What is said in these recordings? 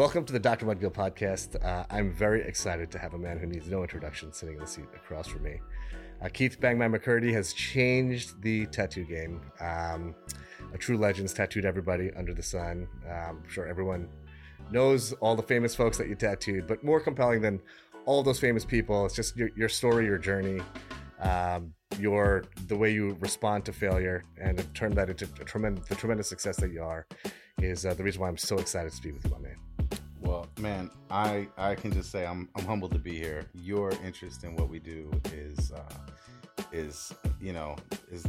Welcome to the Dr. Mudgil podcast. Uh, I'm very excited to have a man who needs no introduction sitting in the seat across from me. Uh, Keith Bang Bang McCurdy has changed the tattoo game. Um, a true legend's tattooed everybody under the sun. Um, I'm sure everyone knows all the famous folks that you tattooed, but more compelling than all those famous people, it's just your, your story, your journey, um, your the way you respond to failure, and have turned that into tremendous, the tremendous success that you are is uh, the reason why I'm so excited to be with you, my man. Well, man, I I can just say I'm I'm humbled to be here. Your interest in what we do is uh, is you know is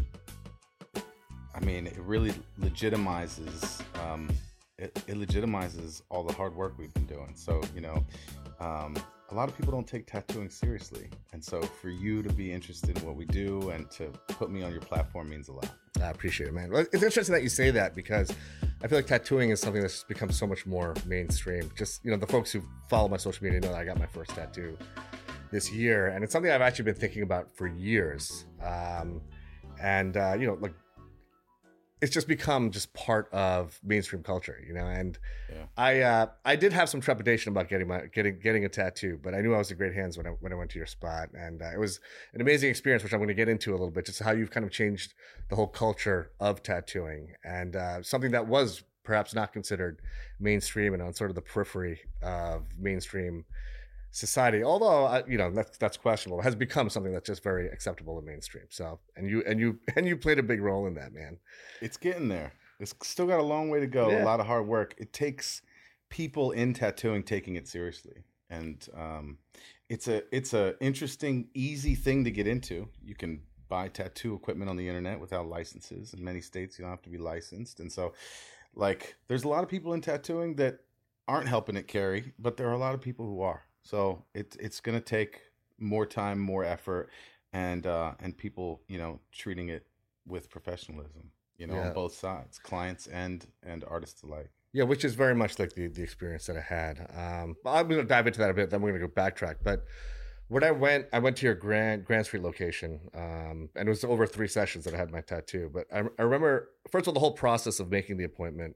I mean it really legitimizes um, it, it legitimizes all the hard work we've been doing. So you know. Um, a lot of people don't take tattooing seriously. And so for you to be interested in what we do and to put me on your platform means a lot. I appreciate it, man. Well, it's interesting that you say that because I feel like tattooing is something that's become so much more mainstream. Just, you know, the folks who follow my social media know that I got my first tattoo this year. And it's something I've actually been thinking about for years. Um, and, uh, you know, like it's just become just part of mainstream culture, you know. And yeah. I uh, I did have some trepidation about getting my getting getting a tattoo, but I knew I was in great hands when I when I went to your spot, and uh, it was an amazing experience, which I'm going to get into a little bit, just how you've kind of changed the whole culture of tattooing, and uh, something that was perhaps not considered mainstream and on sort of the periphery of mainstream society although you know that's that's questionable has become something that's just very acceptable and mainstream so and you and you and you played a big role in that man. It's getting there. It's still got a long way to go yeah. a lot of hard work. It takes people in tattooing taking it seriously and um, it's a it's a interesting easy thing to get into. You can buy tattoo equipment on the internet without licenses. In many states you don't have to be licensed and so like there's a lot of people in tattooing that aren't helping it carry but there are a lot of people who are so it's it's going to take more time, more effort, and uh, and people, you know, treating it with professionalism. You know, yeah. on both sides, clients and and artists alike. Yeah, which is very much like the the experience that I had. Um, I'm going to dive into that a bit. Then we're going to go backtrack, but when I went, I went to your Grand Grand Street location, um, and it was over three sessions that I had my tattoo. But I, I, remember, first of all, the whole process of making the appointment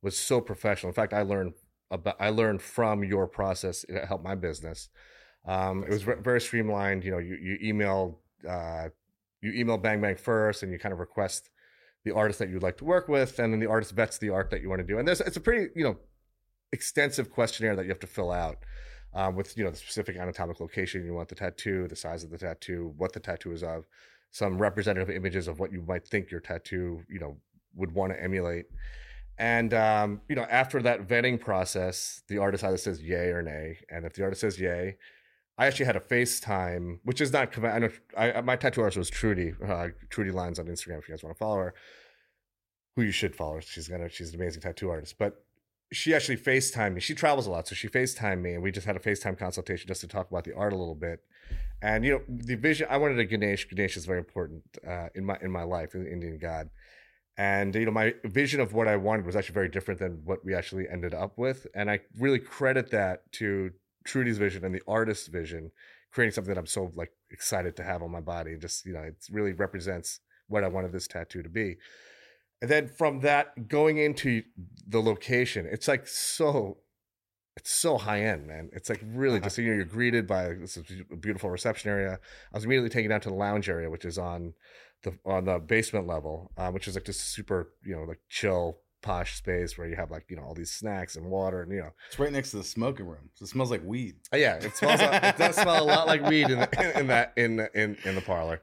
was so professional. In fact, I learned about I learned from your process. It helped my business. Um, it was very streamlined. You know, you you email uh, you email Bang Bang first, and you kind of request the artist that you'd like to work with, and then the artist vets the art that you want to do. And there's it's a pretty you know extensive questionnaire that you have to fill out um, with you know the specific anatomic location you want the tattoo, the size of the tattoo, what the tattoo is of, some representative images of what you might think your tattoo you know would want to emulate. And um, you know, after that vetting process, the artist either says yay or nay. And if the artist says yay, I actually had a FaceTime, which is not. I know I, my tattoo artist was Trudy, uh, Trudy Lines on Instagram. If you guys want to follow her, who you should follow. She's gonna. She's an amazing tattoo artist. But she actually FaceTimed me. She travels a lot, so she FaceTimed me, and we just had a FaceTime consultation just to talk about the art a little bit. And you know, the vision. I wanted a Ganesh. Ganesh is very important uh, in my in my life, in Indian god and you know my vision of what i wanted was actually very different than what we actually ended up with and i really credit that to trudy's vision and the artist's vision creating something that i'm so like excited to have on my body and just you know it really represents what i wanted this tattoo to be and then from that going into the location it's like so it's so high end, man. It's like really uh-huh. just you know you're greeted by this beautiful reception area. I was immediately taken down to the lounge area, which is on the on the basement level, um, which is like just super, you know, like chill posh space where you have like you know all these snacks and water and you know. It's right next to the smoking room so it smells like weed. Uh, yeah it smells it does smell a lot like weed in, the, in, in that in in in the parlor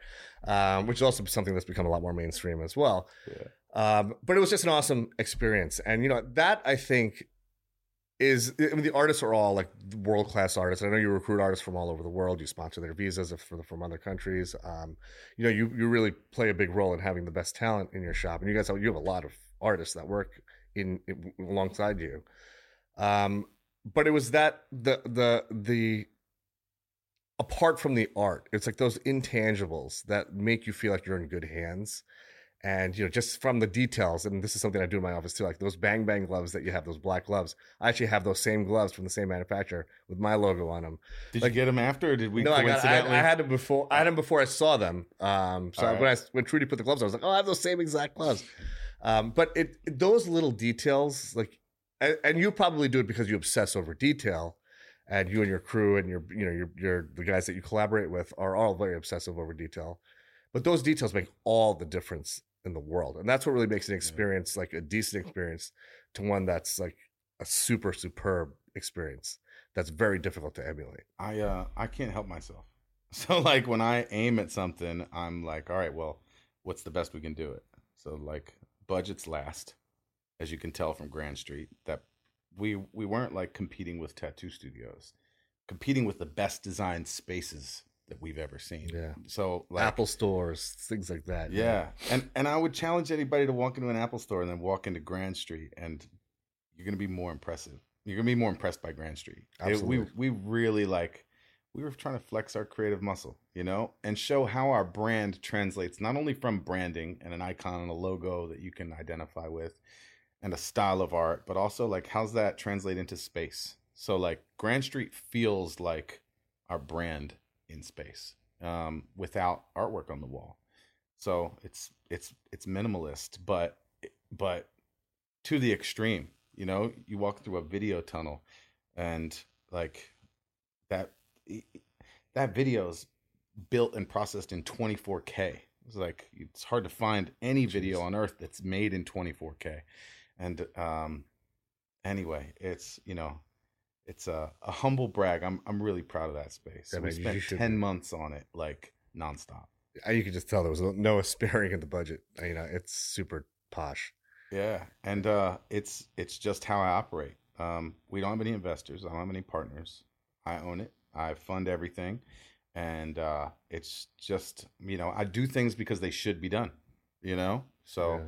um, which is also something that's become a lot more mainstream as well. Yeah. um, but it was just an awesome experience and you know that i think is I mean, the artists are all like world class artists. I know you recruit artists from all over the world. You sponsor their visas from from other countries. Um, you know, you you really play a big role in having the best talent in your shop, and you guys have, you have a lot of artists that work in, in alongside you. Um, but it was that the the the apart from the art, it's like those intangibles that make you feel like you're in good hands and you know just from the details and this is something i do in my office too like those bang bang gloves that you have those black gloves i actually have those same gloves from the same manufacturer with my logo on them did like, you get them after or did we no I, got, I, I, had them before i had them before i saw them um so right. when i when trudy put the gloves on i was like oh i have those same exact gloves. Um but it those little details like and, and you probably do it because you obsess over detail, and you and your crew and your you know your your the guys that you collaborate with are all very obsessive over detail, but those details make all the difference in the world, and that's what really makes an experience like a decent experience to one that's like a super superb experience that's very difficult to emulate. I uh I can't help myself. So like when I aim at something, I'm like, all right, well, what's the best we can do it? So like budgets last, as you can tell from Grand Street, that we we weren't like competing with tattoo studios, competing with the best designed spaces that we've ever seen. Yeah. So like, Apple stores, things like that. Yeah. yeah. And and I would challenge anybody to walk into an Apple store and then walk into Grand Street and you're gonna be more impressive. You're gonna be more impressed by Grand Street. Absolutely. It, we we really like we were trying to flex our creative muscle, you know, and show how our brand translates not only from branding and an icon and a logo that you can identify with and a style of art, but also like how's that translate into space? So like Grand Street feels like our brand in space um, without artwork on the wall. So it's it's it's minimalist, but but to the extreme. You know, you walk through a video tunnel, and like that that video is built and processed in 24k. It's like it's hard to find any video on earth that's made in 24k. And um, anyway, it's you know, it's a, a humble brag. I'm I'm really proud of that space. Yeah, we spent ten be. months on it, like nonstop. You could just tell there was no sparing in the budget. You know, it's super posh. Yeah, and uh, it's it's just how I operate. Um, we don't have any investors. I don't have any partners. I own it. I fund everything, and uh, it's just you know I do things because they should be done. You know, so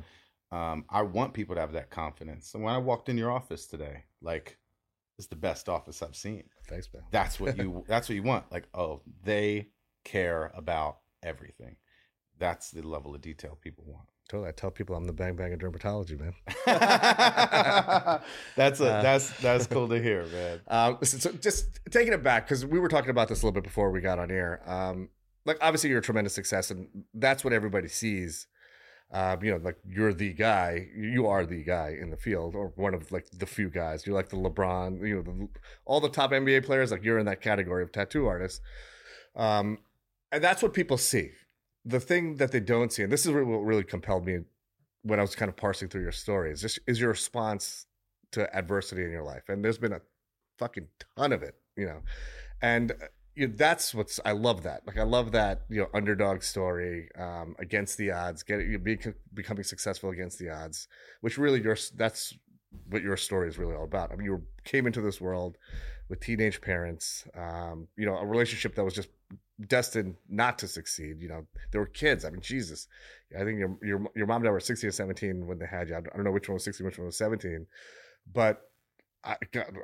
yeah. um, I want people to have that confidence. And when I walked in your office today, like it's the best office I've seen. Thanks, man. That's what you. that's what you want. Like, oh, they care about everything. That's the level of detail people want. Totally. I tell people I'm the bang bang of dermatology, man. that's a, uh, that's that's cool to hear, man. Um, so, so, just taking it back because we were talking about this a little bit before we got on air. Um, like obviously you're a tremendous success, and that's what everybody sees. Um, you know, like you're the guy, you are the guy in the field, or one of like the few guys. You're like the LeBron, you know, the, all the top NBA players. Like you're in that category of tattoo artists, um, and that's what people see the thing that they don't see, and this is what really compelled me when I was kind of parsing through your story, is just is your response to adversity in your life, and there's been a fucking ton of it, you know, and uh, you know, that's what's I love that. Like I love that you know underdog story um, against the odds, getting you be, becoming successful against the odds, which really your that's what your story is really all about. I mean, you came into this world with teenage parents, um, you know, a relationship that was just destined not to succeed. You know, there were kids. I mean, Jesus, I think your your your mom and dad were sixteen or seventeen when they had you. I don't know which one was sixteen, which one was seventeen, but. I,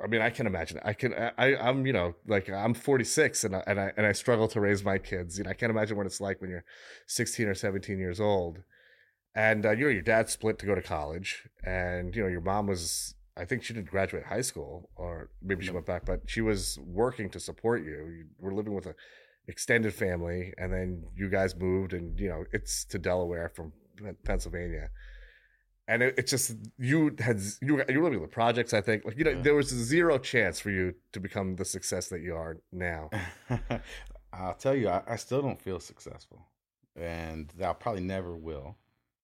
I mean, I can imagine. I can. I, I'm, you know, like I'm 46, and I, and I and I struggle to raise my kids. You know, I can't imagine what it's like when you're 16 or 17 years old, and uh, you know, your dad split to go to college, and you know, your mom was I think she didn't graduate high school, or maybe she went back, but she was working to support you. You were living with a extended family, and then you guys moved, and you know it's to Delaware from Pennsylvania, and it, it's just you had you were, you were living with projects. I think like you know yeah. there was zero chance for you to become the success that you are now. I'll tell you, I, I, still don't feel successful, and I probably never will.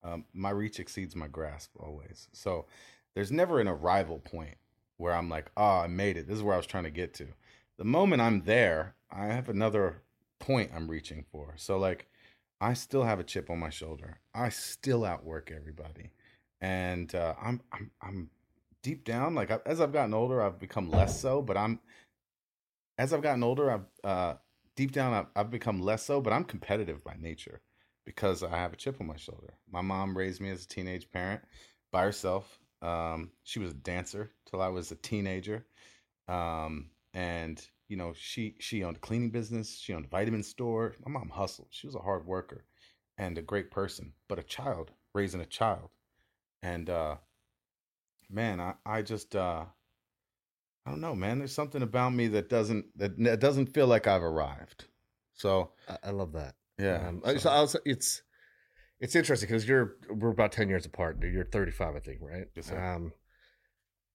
Um, my reach exceeds my grasp always. So there's never an arrival point where I'm like, oh, I made it. This is where I was trying to get to. The moment I'm there, I have another point I'm reaching for. So like I still have a chip on my shoulder. I still outwork everybody. And uh, I'm I'm I'm deep down like as I've gotten older, I've become less so, but I'm as I've gotten older, I've uh, deep down I've, I've become less so, but I'm competitive by nature because I have a chip on my shoulder. My mom raised me as a teenage parent by herself. Um, she was a dancer till I was a teenager. Um, and you know, she she owned a cleaning business, she owned a vitamin store. My mom hustled. She was a hard worker and a great person, but a child, raising a child. And uh man, I I just uh I don't know, man. There's something about me that doesn't that, that doesn't feel like I've arrived. So I, I love that. Yeah. Um, so, so also, it's it's interesting because you're we're about ten years apart. You're 35, I think, right? Yes, um,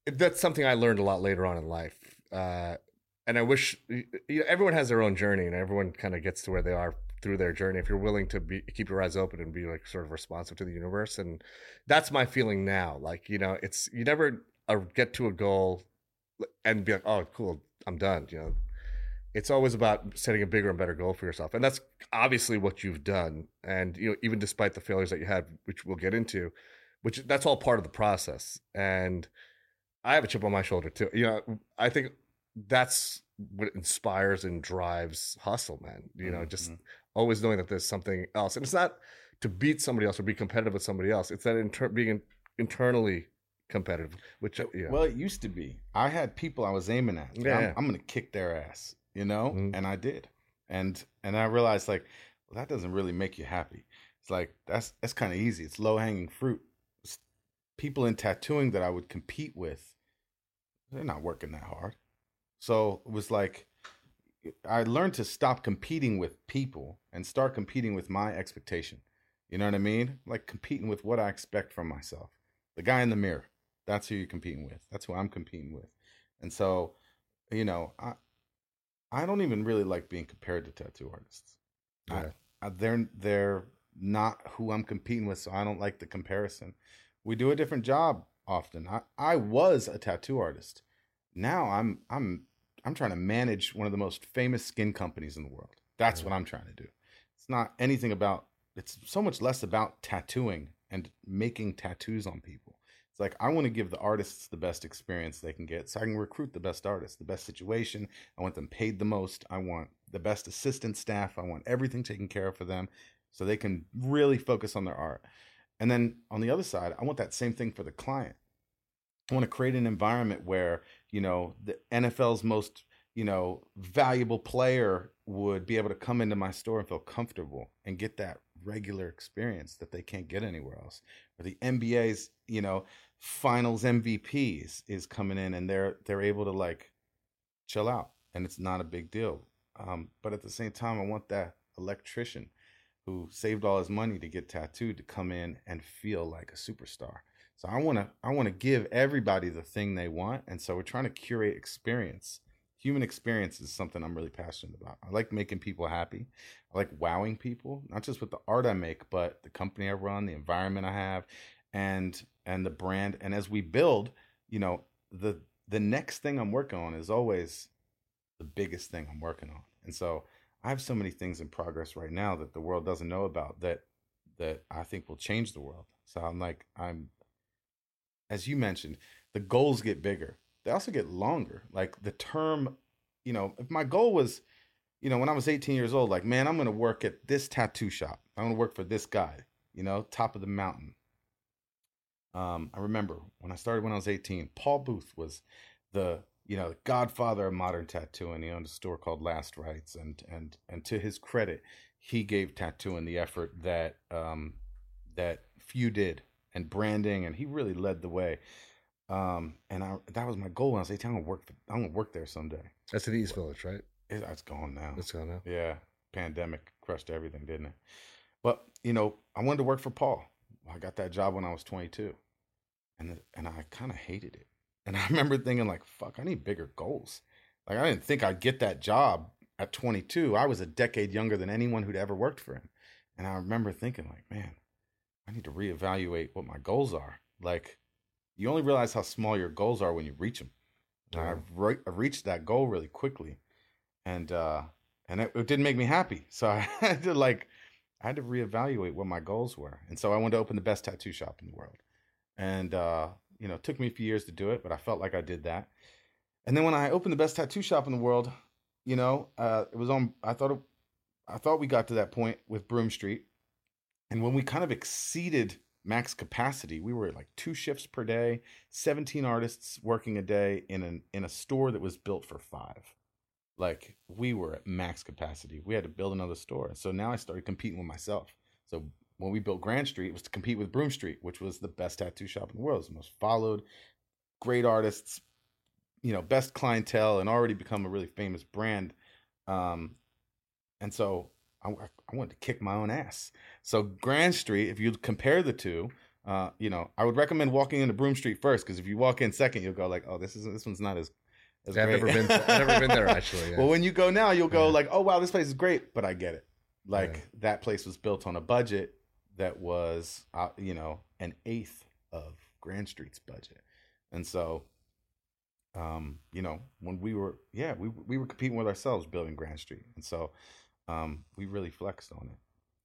that's something I learned a lot later on in life. Uh, and I wish you know, everyone has their own journey, and everyone kind of gets to where they are through their journey. If you're willing to be keep your eyes open and be like sort of responsive to the universe, and that's my feeling now. Like you know, it's you never uh, get to a goal and be like, oh, cool, I'm done. You know, it's always about setting a bigger and better goal for yourself, and that's obviously what you've done. And you know, even despite the failures that you had, which we'll get into, which that's all part of the process. And I have a chip on my shoulder too. You know, I think that's what inspires and drives hustle, man. You know, mm-hmm. just always knowing that there's something else, and it's not to beat somebody else or be competitive with somebody else. It's that inter- being in- internally competitive, which yeah. well, it used to be. I had people I was aiming at. Yeah, I'm, I'm going to kick their ass, you know, mm-hmm. and I did, and and I realized like well, that doesn't really make you happy. It's like that's that's kind of easy. It's low hanging fruit. It's people in tattooing that I would compete with, they're not working that hard. So it was like I learned to stop competing with people and start competing with my expectation. You know what I mean? Like competing with what I expect from myself. The guy in the mirror. That's who you're competing with. That's who I'm competing with. And so, you know, I I don't even really like being compared to tattoo artists. Yeah. I, I, they're they're not who I'm competing with, so I don't like the comparison. We do a different job often. I, I was a tattoo artist. Now I'm I'm I'm trying to manage one of the most famous skin companies in the world. That's what I'm trying to do. It's not anything about it's so much less about tattooing and making tattoos on people. It's like I want to give the artists the best experience they can get so I can recruit the best artists, the best situation. I want them paid the most. I want the best assistant staff. I want everything taken care of for them so they can really focus on their art. And then on the other side, I want that same thing for the client. I want to create an environment where, you know, the NFL's most, you know, valuable player would be able to come into my store and feel comfortable and get that regular experience that they can't get anywhere else. Or the NBA's, you know, finals MVPs is coming in and they're they're able to like chill out and it's not a big deal. Um, but at the same time, I want that electrician who saved all his money to get tattooed to come in and feel like a superstar. So I want to I want to give everybody the thing they want, and so we're trying to curate experience. Human experience is something I'm really passionate about. I like making people happy. I like wowing people, not just with the art I make, but the company I run, the environment I have, and and the brand. And as we build, you know, the the next thing I'm working on is always the biggest thing I'm working on. And so I have so many things in progress right now that the world doesn't know about that that I think will change the world. So I'm like I'm as you mentioned, the goals get bigger. They also get longer. Like the term, you know, if my goal was, you know, when I was 18 years old, like, man, I'm going to work at this tattoo shop. I'm going to work for this guy, you know, top of the mountain. Um, I remember when I started when I was 18, Paul Booth was the, you know, the godfather of modern tattooing. He owned a store called Last Rites. And, and, and to his credit, he gave tattooing the effort that, um, that few did and branding, and he really led the way. Um, and I that was my goal when I was 18. I'm gonna work. For, I'm gonna work there someday. That's at East Village, right? It, it's gone now. It's gone now. Yeah, pandemic crushed everything, didn't it? But you know, I wanted to work for Paul. I got that job when I was 22, and and I kind of hated it. And I remember thinking like, "Fuck, I need bigger goals." Like I didn't think I'd get that job at 22. I was a decade younger than anyone who'd ever worked for him, and I remember thinking like, "Man, I need to reevaluate what my goals are. Like, you only realize how small your goals are when you reach them. And I've, re- I reached that goal really quickly, and uh, and it, it, didn't make me happy. So I had to like, I had to reevaluate what my goals were. And so I wanted to open the best tattoo shop in the world, and uh, you know, it took me a few years to do it, but I felt like I did that. And then when I opened the best tattoo shop in the world, you know, uh, it was on. I thought it, I thought we got to that point with Broome Street, and when we kind of exceeded max capacity, we were like two shifts per day, 17 artists working a day in an in a store that was built for five. Like we were at max capacity. We had to build another store. So now I started competing with myself. So when we built Grand Street, it was to compete with Broome Street, which was the best tattoo shop in the world. It was the most followed, great artists, you know, best clientele, and already become a really famous brand. Um, and so I, I wanted to kick my own ass. So Grand Street, if you compare the two, Uh, you know, I would recommend walking into Broome Street first because if you walk in second, you'll go like, "Oh, this is this one's not as." as I've never been. I've never been there actually. Yeah. Well, when you go now, you'll go Yeah. like, "Oh wow, this place is great," but I get it. Like Yeah. that place was built on a budget that was, uh, you know, an eighth of Grand Street's budget, and so, um, you know, when we were, yeah, we we were competing with ourselves building Grand Street, and so, um, we really flexed on it.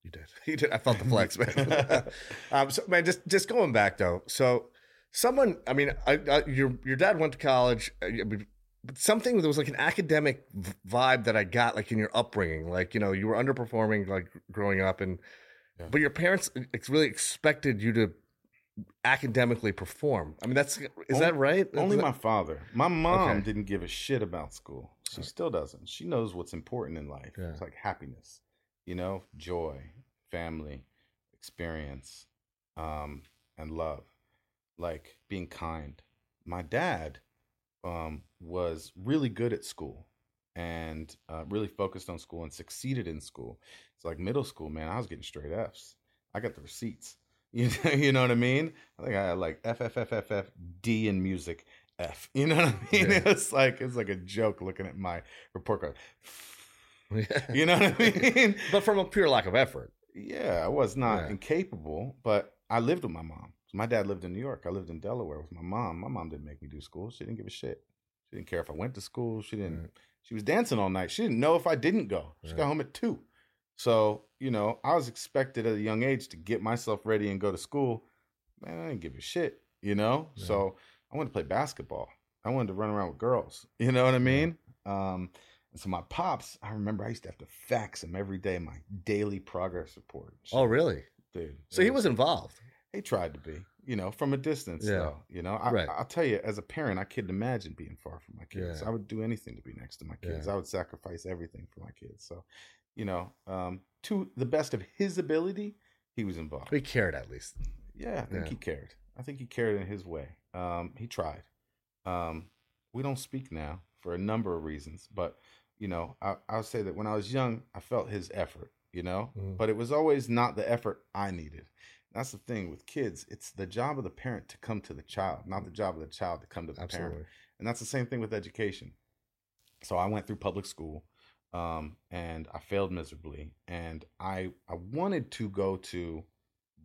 You did. You did. I felt the flex, man. um, so, man, just just going back though. So, someone. I mean, I, I, your your dad went to college. uh, I mean, but something there was like an academic vibe that I got, like in your upbringing. Like you know, you were underperforming, like growing up, and Yeah. but your parents ex- really expected you to academically perform. I mean, that's is that right? Only that- my father. My mom Okay. didn't give a shit about school. She Oh. still doesn't. She knows what's important in life. Yeah. It's like happiness, you know, joy, family, experience, um, and love. Like being kind. My dad um, was really good at school and uh, really focused on school and succeeded in school. It's like middle school, man. I was getting straight Fs. I got the receipts. You know, you know what I mean? I think I had like F F F F F D in music F. You know what I mean? Yeah. It's like it's like a joke looking at my report card. Yeah. You know what I mean? but from a pure lack of effort. Yeah, I was not Yeah. incapable, but I lived with my mom. My dad lived in New York. I lived in Delaware with my mom. My mom didn't make me do school. She didn't give a shit. She didn't care if I went to school. She didn't. She was dancing all night. She didn't know if I didn't go. She got home at two. So you know, I was expected at a young age to get myself ready and go to school. Man, I didn't give a shit. You know, Yeah. so I wanted to play basketball. I wanted to run around with girls. You know what I mean? Um, and so my pops, I remember I used to have to fax him every day my daily progress report. Oh, really? dude. So he was involved. He tried to be, you know, from a distance. Yeah. Though, you know, I, Right. I'll tell you, as a parent, I couldn't imagine being far from my kids. Yeah. I would do anything to be next to my kids. Yeah. I would sacrifice everything for my kids. So, you know, um, to the best of his ability, he was involved. He cared at least. Yeah, I think Yeah. he cared. I think he cared in his way. Um, he tried. Um, we don't speak now for a number of reasons, but you know, I, I'll say that when I was young, I felt his effort. You know, Mhm. but it was always not the effort I needed. That's the thing with kids; it's the job of the parent to come to the child, not the job of the child to come to the parent. And that's the same thing with education. So I went through public school um, and I failed miserably. And I I wanted to go to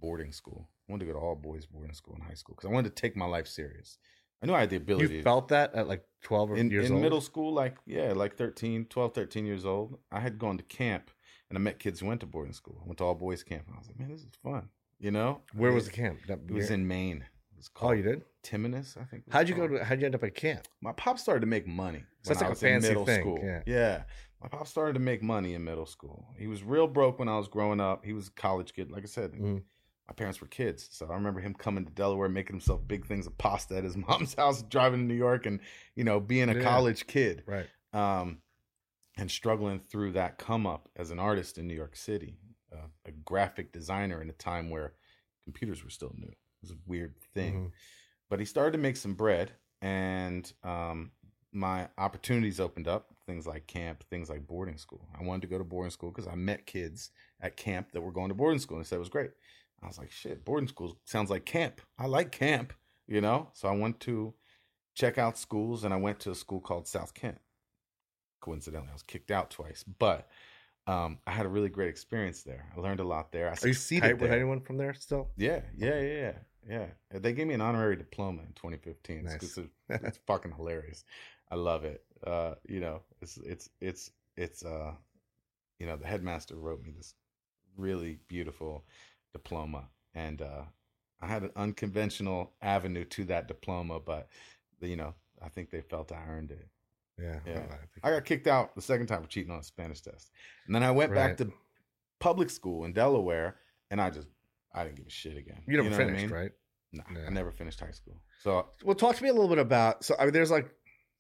boarding school. I wanted to go to all boys boarding school in high school because I wanted to take my life serious. I knew I had the ability You felt that at like 12 or in, years old. in old? middle school, like, yeah, like 13, 12, 13 years old. I had gone to camp and I met kids who went to boarding school. I went to all boys camp and I was like, man, this is fun. You know? Where was the camp? That It was in Maine. It was Oh, called you did? Timanous, I think. How'd you go to, how'd you end up at camp? my pop started to make money. So that's I like a fancy middle thing, School. yeah. My pop started to make money in middle school. He was real broke when I was growing up. He was a college kid. Like I said, Mhm. my parents were kids. So I remember him coming to Delaware, making himself big things of pasta at his mom's house, driving to New York and, you know, being a Yeah. college kid. Right. Um, and struggling through that come up as an artist in New York City, uh, a graphic designer in a time where computers were still new. It was a weird thing Mhm. but he started to make some bread and um, my opportunities opened up things like camp things like boarding school i wanted to go to boarding school because i met kids at camp that were going to boarding school and they said it was great i was like shit boarding school sounds like camp i like camp you know so i went to check out schools and i went to a school called south kent coincidentally i was kicked out twice but um, i had a really great experience there i learned a lot there i Are you succeeded with anyone from there still? Yeah, yeah, yeah, yeah, yeah. They gave me an honorary diploma in 2015. It's, Nice. it's, it's fucking hilarious. I love it. Uh, you know, it's it's it's it's uh, you know, the headmaster wrote me this really beautiful diploma, and uh, I had an unconventional avenue to that diploma, but you know, I think they felt I earned it. Yeah. Yeah. I I got kicked out the second time for cheating on a Spanish test, and then I went Right. back to public school in Delaware, and I just I didn't give a shit again. you never know what I finished, mean? right? No, Yeah. I never finished high school. So Well, talk to me a little bit about. So, I mean, there's like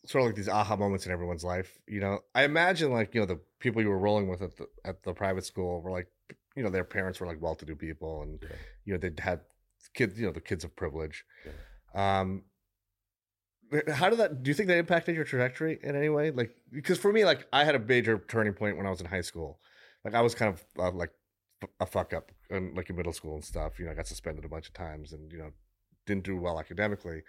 sort of like these aha moments in everyone's life. You know, I imagine like you know the people you were rolling with at the at the private school were like, you know, their parents were like well-to-do people, and Yeah. you know they had kids, you know, the kids of privilege. Um, how did that? Do you think that impacted your trajectory in any way? Like, because for me, like I had a major turning point when I was in high school. Like I was kind of uh, like a fuck up, in, like in middle school and stuff. You know, I got suspended a bunch of times, and you know, didn't do well academically.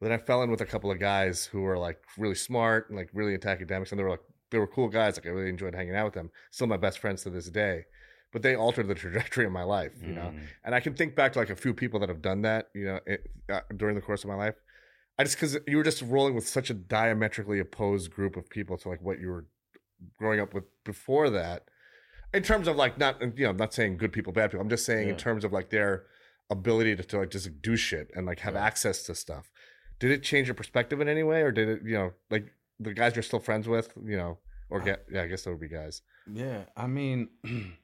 But then I fell in with a couple of guys who were like really smart and like really into academics, and they were like they were cool guys. Like I really enjoyed hanging out with them. Still my best friends to this day. But they altered the trajectory of my life, you know. Mm. And I can think back to like a few people that have done that, you know, it, uh, during the course of my life. I just because you were just rolling with such a diametrically opposed group of people to like what you were growing up with before that. In terms of like not you know I'm not saying good people bad people. I'm just saying in terms of like their ability to, to like just do shit and like have Yeah. access to stuff. Did it change your perspective in any way, or did it you know like the guys you're still friends with, you know, or get yeah I guess that would be guys. Yeah, I mean,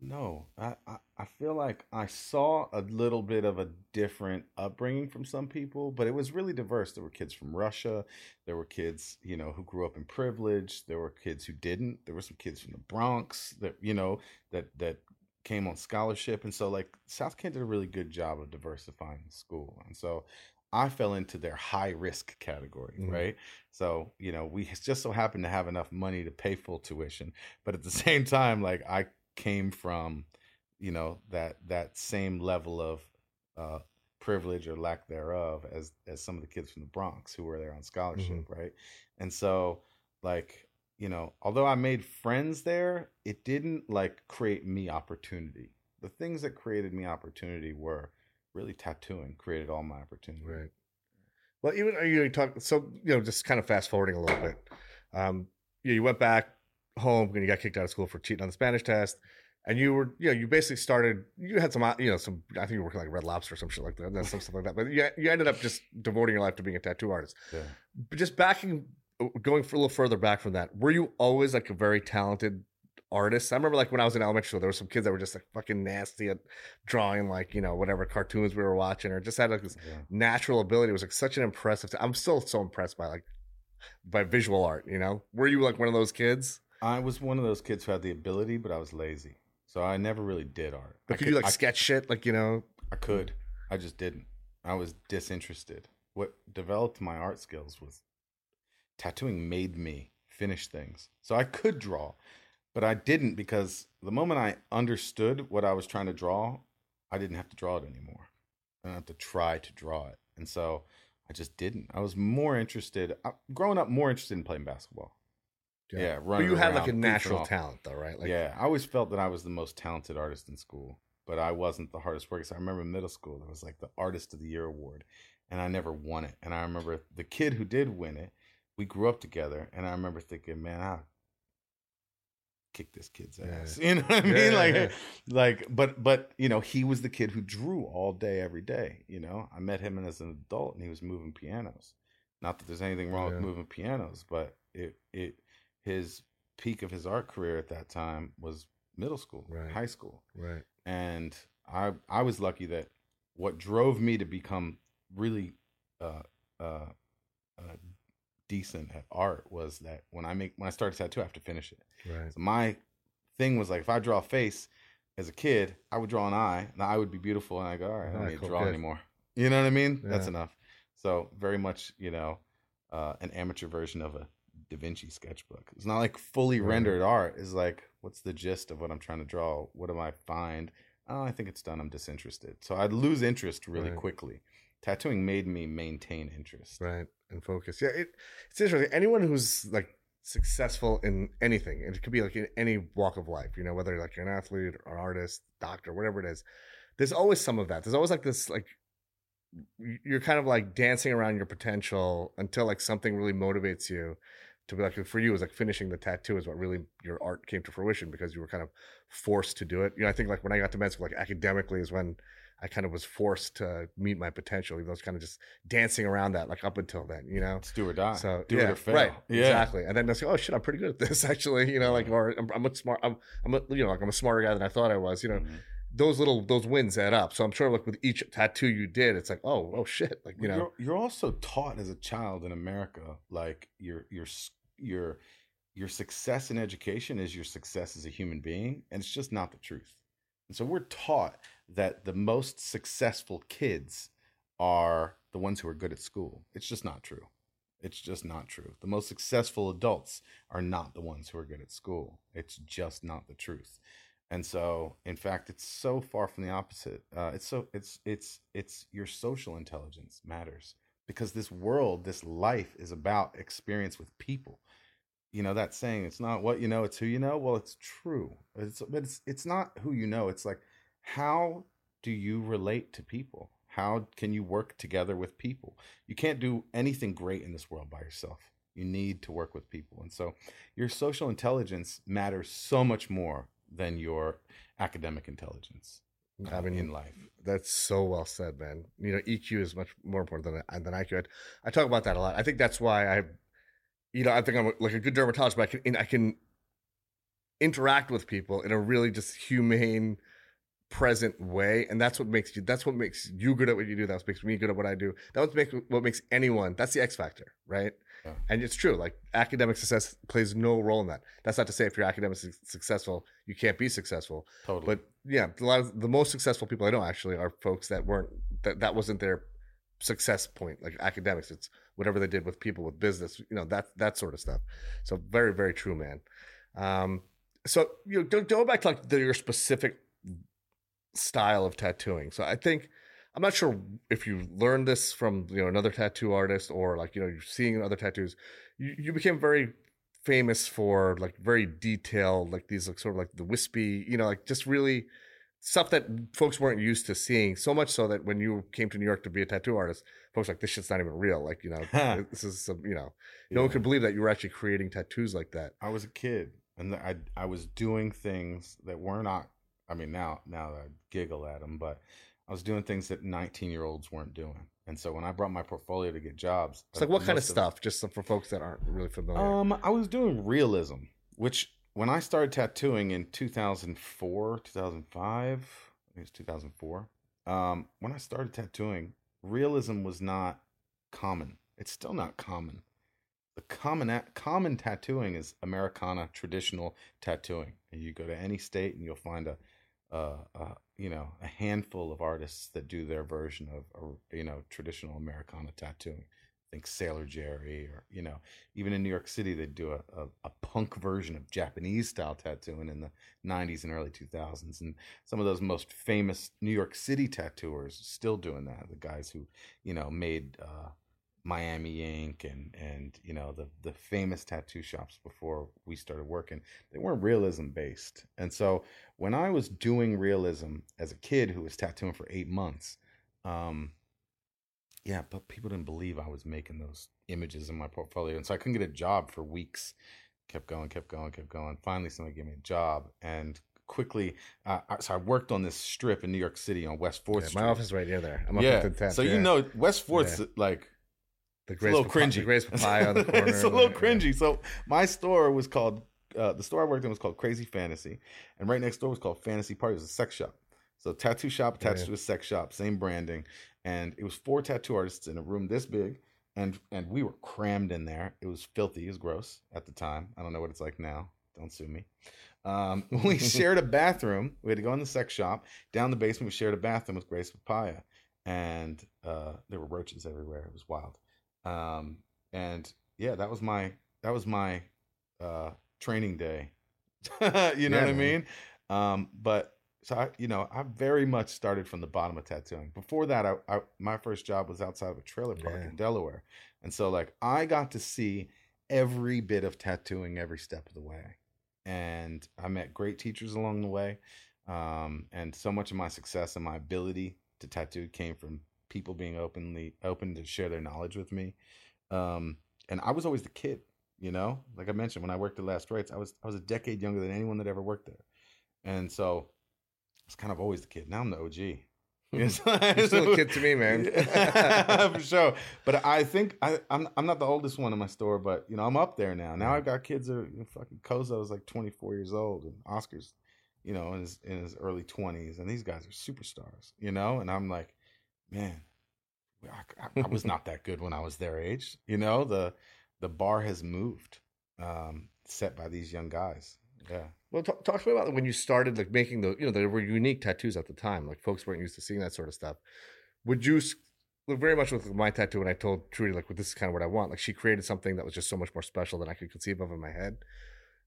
no, I, I I feel like I saw a little bit of a different upbringing from some people, but it was really diverse. There were kids from Russia, there were kids, you know, who grew up in privilege. There were kids who didn't. There were some kids from the Bronx that you know that that came on scholarship, and so like South Kent did a really good job of diversifying the school, and so. I fell into their high risk category, Mhm. right? So, you know, we just so happened to have enough money to pay full tuition, but at the same time, like I came from, you know, that that same level of uh, privilege or lack thereof as as some of the kids from the Bronx who were there on scholarship, right? And so, like, you know, although I made friends there, it didn't like create me opportunity. The things that created me opportunity were really tattooing created all my opportunity. Right. Well, even are you talk so you know just kind of fast forwarding a little bit. Um, you, you went back home and you got kicked out of school for cheating on the Spanish test, and you were you know you basically started you had some uh, you know some I think you were working like Red Lobster or some shit like that, and some stuff like that. But you you ended up just devoting your life to being a tattoo artist. Yeah. But just backing going for a little further back from that, were you always like a very talented artist? I remember like when I was in elementary school, there were some kids that were just like fucking nasty at drawing like you know whatever cartoons we were watching, or just had like this Yeah. natural ability. It was like such an impressive. I'm still so impressed by like by visual art. You know, were you like one of those kids? I was one of those kids who had the ability, but I was lazy. So I never really did art. But I could you like I, sketch shit? Like you know, I could. I just didn't. I was disinterested. What developed my art skills was tattooing made me finish things. So I could draw, but I didn't because the moment I understood what I was trying to draw, I didn't have to draw it anymore. I didn't have to try to draw it. And so I just didn't. I was more interested, growing up, more interested in playing basketball. Yeah, But running you had like a natural talent though, right? Like, yeah, I always felt that I was the most talented artist in school, but I wasn't the hardest worker. So I remember middle school, there was like the Artist of the Year award, and I never won it. And I remember the kid who did win it, we grew up together, and I remember thinking, man, I kick this kid's Yeah. ass. You know what I mean? yeah, like, yeah. like, but but you know, he was the kid who drew all day, every day. You know, I met him as an adult, and he was moving pianos. Not that there's anything wrong Yeah. with moving pianos, but it it his peak of his art career at that time was middle school, Right. high school, right. and I I was lucky that what drove me to become really uh, uh, uh, decent at art was that when I make when I started tattoo, I have to finish it. Right. So my thing was like if I draw a face as a kid, I would draw an eye, and the eye would be beautiful, and I go, all right, I don't Alright, need to draw anymore. You know what I mean? That's enough. So very much, you know, uh, an amateur version of a Da Vinci sketchbook. It's not like fully Right. rendered art. It's like, what's the gist of what I'm trying to draw? What do I find? Oh, I think it's done. I'm disinterested. So I'd lose interest really Right. quickly. Tattooing made me maintain interest. Right. And focus. Yeah. It, it's interesting. Anyone who's like successful in anything, and it could be like in any walk of life, you know, whether like you're an athlete or an artist, doctor, whatever it is, there's always some of that. There's always like this, like, you're kind of like dancing around your potential until like something really motivates you to be like for you was like finishing the tattoo is what really your art came to fruition because you were kind of forced to do it you know i think like when i got to med school like academically is when i kind of was forced to meet my potential even though it's kind of just dancing around that like up until then you know It's do or die. so do yeah, it or fail. right Yeah. exactly and then I say oh shit i'm pretty good at this actually you know like or i'm, I'm a smart i'm i'm a, you know like i'm a smarter guy than i thought i was you know Mhm. those little those wins add up so i'm sure like with each tattoo you did it's like oh oh shit like you know you're, you're also taught as a child in America, like your your your your success in education is your success as a human being, and it's just not the truth. And so we're taught that the most successful kids are the ones who are good at school. It's just not true. It's just not true. The most successful adults are not the ones who are good at school. It's just not the truth. And so, in fact, it's so far from the opposite. Uh, it's so it's it's it's your social intelligence matters because this world, this life, is about experience with people. You know that saying, "It's not what you know, it's who you know." Well, it's true. It's but it's it's not who you know. It's like how do you relate to people? How can you work together with people? You can't do anything great in this world by yourself. You need to work with people. And so your social intelligence matters so much more than your academic intelligence uh, I mean, in life. That's so well said, man. You know, EQ is much more important than than IQ. I, I talk about that a lot. I think that's why I, you know, I think I'm like a good dermatologist, but I can I can interact with people in a really just humane, present way, and that's what makes you. That's what makes you good at what you do. That's what makes me good at what I do. that's what makes what makes anyone. That's the X factor, right? Yeah. And it's true. Like academic success plays no role in that. That's not to say if you're academically successful, you can't be successful. Totally. But yeah, a lot of the most successful people I know actually are folks that weren't that that wasn't their success point. Like academics, it's whatever they did with people, with business, you know, that that sort of stuff. So very very true, man. Um, so you know, don't go back to like the, your specific style of tattooing. So I think I'm not sure if you learned this from you know another tattoo artist or like you know you're seeing other tattoos. You, you became very famous for like very detailed, like these like sort of like the wispy, you know, like just really stuff that folks weren't used to seeing. So much so that when you came to New York to be a tattoo artist, folks like this shit's not even real. Like you know, this is some you know, yeah. no one could believe that you were actually creating tattoos like that. I was a kid and I I was doing things that were not. I mean now now I giggle at them, but I was doing things that 19 year olds weren't doing. And so when I brought my portfolio to get jobs, it's like what kind of stuff, just for folks that aren't really familiar. Um, I was doing realism, which when I started tattooing in 2004, 2005, I think it was 2004. Um, when I started tattooing, realism was not common. It's still not common. The common common tattooing is Americana traditional tattooing. And you go to any state and you'll find a you know a handful of artists that do their version of you know traditional Americana tattooing. I think Sailor Jerry, or you know, even in New York City, they do a, a, a, punk version of Japanese style tattooing in the '90s and early 2000s, and some of those most famous New York City tattooers still doing that. The guys who, you know, made uh, Miami Ink and and you know the the famous tattoo shops before we started working, they weren't realism based. And so when I was doing realism as a kid who was tattooing for eight months, um, yeah, but people didn't believe I was making those images in my portfolio, and so I couldn't get a job for weeks. Kept going, kept going, kept going. Finally, somebody gave me a job, and quickly. Uh, so I worked on this strip in New York City on West Fourth yeah, Street. My office is right near there. I'm yeah. So yeah. you know West Fourth, yeah. like the Gray's a little cringy. The Gray's Papaya on the corner. it's a little cringy. So my store was called uh, the store I worked in was called Crazy Fantasy, and right next door was called Fantasy Party. It was a sex shop. So tattoo shop attached yeah. to a sex shop, same branding, and it was four tattoo artists in a room this big, and and we were crammed in there. It was filthy, it was gross at the time. I don't know what it's like now. Don't sue me. Um, we shared a bathroom. We had to go in the sex shop. Down the basement, we shared a bathroom with Gray's Papaya, and uh, there were roaches everywhere. It was wild. Um, and yeah, that was my that was my uh, training day. you know yeah, what I mean? Um, but so I, you know, I very much started from the bottom of tattooing. Before that, I, I my first job was outside of a trailer park yeah. in Delaware, and so like I got to see every bit of tattooing every step of the way, and I met great teachers along the way. Um, and so much of my success and my ability to tattoo came from people being openly open to share their knowledge with me. Um, and I was always the kid, you know. Like I mentioned, when I worked at Last Rites, I was I was a decade younger than anyone that ever worked there, and so I was kind of always the kid. Now I'm the OG. Hmm. You're still a kid to me, man. For sure. But I think I, I'm I'm not the oldest one in my store, but you know I'm up there now. Now I've mm. got kids that are you know, fucking Kozo is like 24 years old, and Oscar's, you know, in his in his early 20s, and these guys are superstars, you know. And I'm like, man, I, I, was not that good when I was their age. You know, the the bar has moved, um, set by these young guys. Yeah. Well, talk, talk to me about when you started like making the, you know, there were unique tattoos at the time. Like folks weren't used to seeing that sort of stuff. Would you look very much with my tattoo when I told Trudy like, well, this is kind of what I want. Like she created something that was just so much more special than I could conceive of in my head.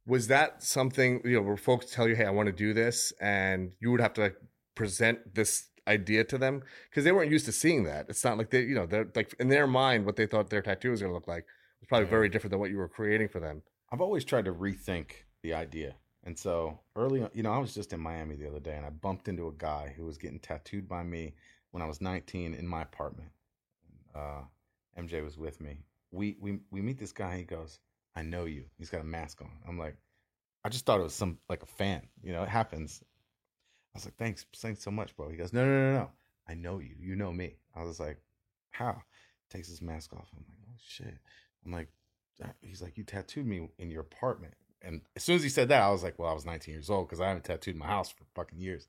was that something you know where folks tell you, "Hey, I want to do this," and you would have to like present this idea to them because they weren't used to seeing that. It's not like they, you know, they're like in their mind what they thought their tattoo was going to look like was probably Yeah. very different than what you were creating for them. I've always tried to rethink the idea. And so early on, you know, I was just in Miami the other day and I bumped into a guy who was getting tattooed by me when I was 19 in my apartment. Uh, MJ was with me. We, we, we meet this guy. He goes, I know you. He's got a mask on. I'm like, I just thought it was some, like a fan, you know, it happens. I was like, thanks, thanks so much, bro. He goes, no, no, no, no. I know you. You know me. I was like, how? Takes his mask off. I'm like, oh shit. I'm like, uh, he's like, you tattooed me in your apartment. And as soon as he said that, I was like, well, I was 19 years old because I haven't tattooed my house for fucking years.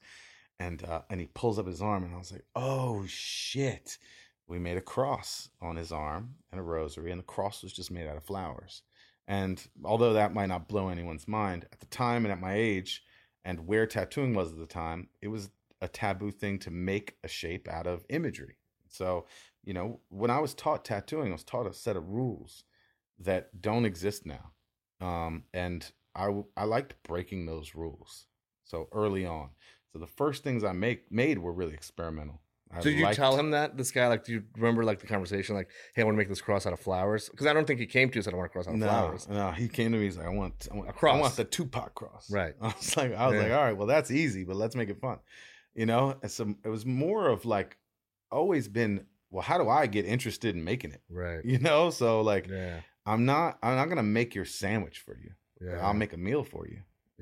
And uh, and he pulls up his arm, and I was like, oh shit. We made a cross on his arm and a rosary, and the cross was just made out of flowers. And although that might not blow anyone's mind, at the time and at my age, and where tattooing was at the time, it was a taboo thing to make a shape out of imagery. So, you know, when I was taught tattooing, I was taught a set of rules that don't exist now. Um, and I liked breaking those rules. So early on. So the first things I make made were really experimental. I So you liked- tell him that this guy like do you remember like the conversation like hey I want to make this cross out of flowers because I don't think he came to you said I want to cross out of No, flowers no. He came to me. He's like, I want, I want A I cross. I want the Tupac cross. Right. I was like, I was Yeah. like, all right, well, that's easy, but let's make it fun. You know, and so it was more of like, always been, well, how do I get interested in making it? right You know, so like, yeah I'm not, I'm not gonna make your sandwich for you. yeah I'll make a meal for you.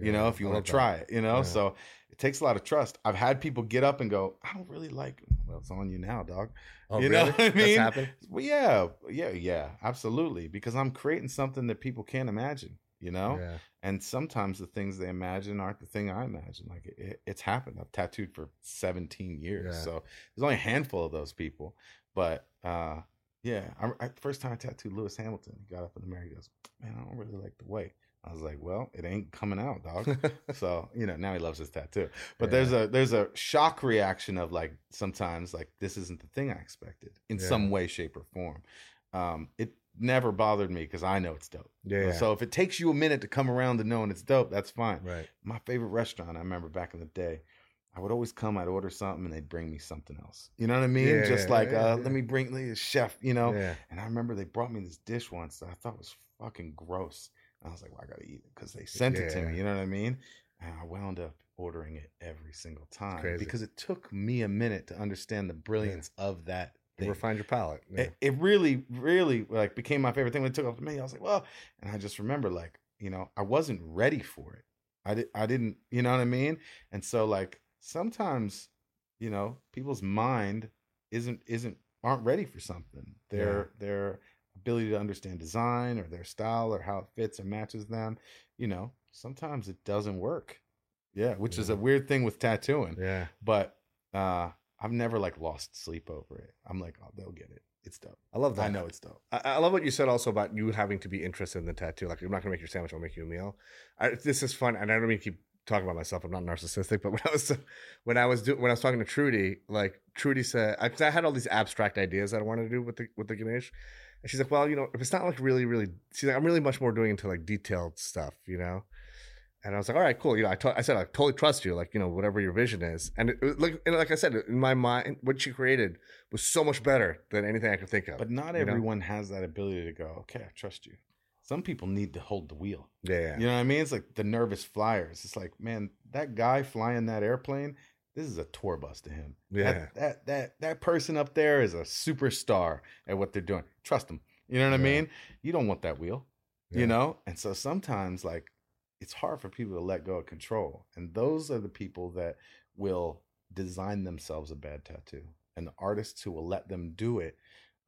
You know, if you want to try it. You know, Yeah. so it takes a lot of trust. I've had people get up and go, I don't really like. Well, it's on you now, dog. oh, you know really? what I That's mean? happened? Well, yeah, yeah, yeah, absolutely. Because I'm creating something that people can't imagine. You know, yeah and sometimes the things they imagine aren't the thing I imagine. Like it, it's happened. I've tattooed for 17 years, Yeah. so there's only a handful of those people. But uh, yeah, I, I, first time I tattooed Lewis Hamilton, he got up in the mirror. He goes, "Man, I don't really like the way." I was like, "Well, it ain't coming out, dog." so you know, now he loves his tattoo. But Yeah. there's a there's a shock reaction of like sometimes like this isn't the thing I expected in Yeah. some way, shape, or form. Um, it never bothered me because I know it's dope. yeah. So if it takes you a minute to come around to knowing it's dope, that's fine. right My favorite restaurant, I remember back in the day, I would always come, I'd order something, and they'd bring me something else. You know what I mean? Yeah, Just like, yeah, uh, yeah. let me bring the chef, you know? yeah And I remember they brought me this dish once that I thought was fucking gross. And I was like, well, I gotta eat it because they sent it to me. You know what I mean? And I wound up ordering it every single time because it took me a minute to understand the brilliance of that you thing. refine your palate yeah. It, it really, really like became my favorite thing when it took off the menu. I was like, well, and I just remember like, you know, I wasn't ready for it. I did, I didn't, you know what I mean? And so like sometimes, you know, people's mind isn't isn't aren't ready for something. Their their ability to understand design or their style or how it fits or matches them, you know, sometimes it doesn't work. Yeah, which is a weird thing with tattooing. yeah But uh I've never like lost sleep over it. I'm like, oh, they'll get it. It's dope. I love that I know it's dope. I, I love what you said also about you having to be interested in the tattoo. Like, I'm not gonna make your sandwich; I'll make you a meal. I, this is fun, and I don't mean to keep talking about myself. I'm not narcissistic, but when I was when I was do, when I was talking to Trudy, like Trudy said, I, I had all these abstract ideas that I wanted to do with the with the Ganesh, and she's like, "Well, you know, if it's not like really, really, she's like, I'm really much more doing into like detailed stuff, you know." And I was like, "All right, cool." You know, I to- I said I totally trust you, like you know, whatever your vision is. And it, it, like and like I said, in my mind, what she created was so much better than anything I could think of. But not you know? everyone has that ability to go, okay, I trust you. Some people need to hold the wheel. yeah, yeah. You know what I mean? It's like the nervous flyers. It's like, man, that guy flying that airplane, this is a tour bus to him. Yeah. That that that, that person up there is a superstar at what they're doing. Trust them. You know what I mean? You don't want that wheel. Yeah. You know? And so sometimes like it's hard for people to let go of control. And those are the people that will design themselves a bad tattoo. And the artists who will let them do it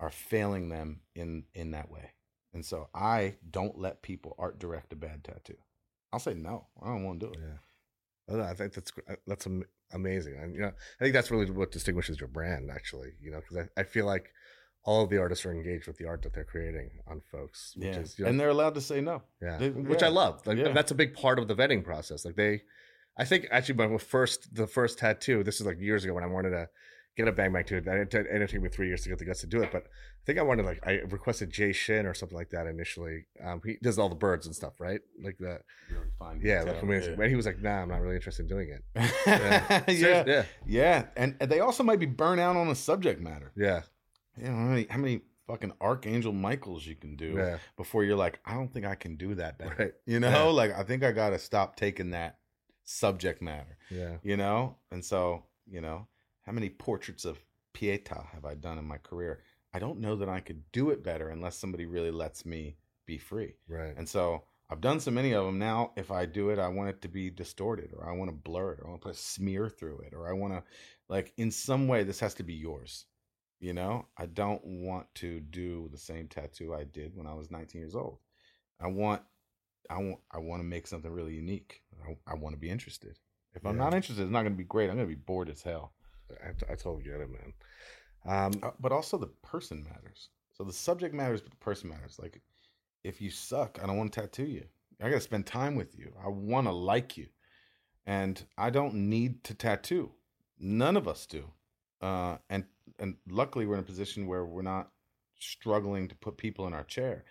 are failing them in in that way. And so I don't let people art direct a bad tattoo. I'll say no. I don't want to do it. Yeah, know, I think that's uh, that's amazing, and you know, I think that's really what distinguishes your brand, actually. You know, because I, I feel like all of the artists are engaged with the art that they're creating on folks, which Yeah. is you know, and they're allowed to say no. yeah, they- which yeah. I love. Like Yeah. that's a big part of the vetting process. Like they, I think actually, my first the first tattoo. This is like years ago when I wanted to get a bang bang to it. And it, and it took me three years to get the guts to do it. But I think I wanted like I requested Jay Shin or something like that initially. Um, he does all the birds and stuff, right? Like the yeah, like, yeah. And he was like, "Nah, I'm not really interested in doing it." yeah. yeah, yeah, yeah, and, and they also might be burnt out on the subject matter. Yeah, you know how many how many fucking Archangel Michaels you can do yeah. before you're like, I don't think I can do that better. Right. You know, yeah. like I think I got to stop taking that subject matter. Yeah. You know, and so you know, how many portraits of Pieta have I done in my career? I don't know that I could do it better unless somebody really lets me be free. Right. And so I've done so many of them now. If I do it, I want it to be distorted, or I want to blur it, or I want to put a smear through it, or I want to, like, in some way, this has to be yours. You know, I don't want to do the same tattoo I did when I was 19 years old. I want, I want, I want to make something really unique. I, I want to be interested. If yeah. I'm not interested, it's not going to be great. I'm going to be bored as hell. I, I totally get it, man. Um, uh, but also the person matters. So the subject matters, but the person matters. Like, if you suck, I don't want to tattoo you. I got to spend time with you. I want to like you, and I don't need to tattoo. None of us do. Uh, and and luckily we're in a position where we're not struggling to put people in our chair.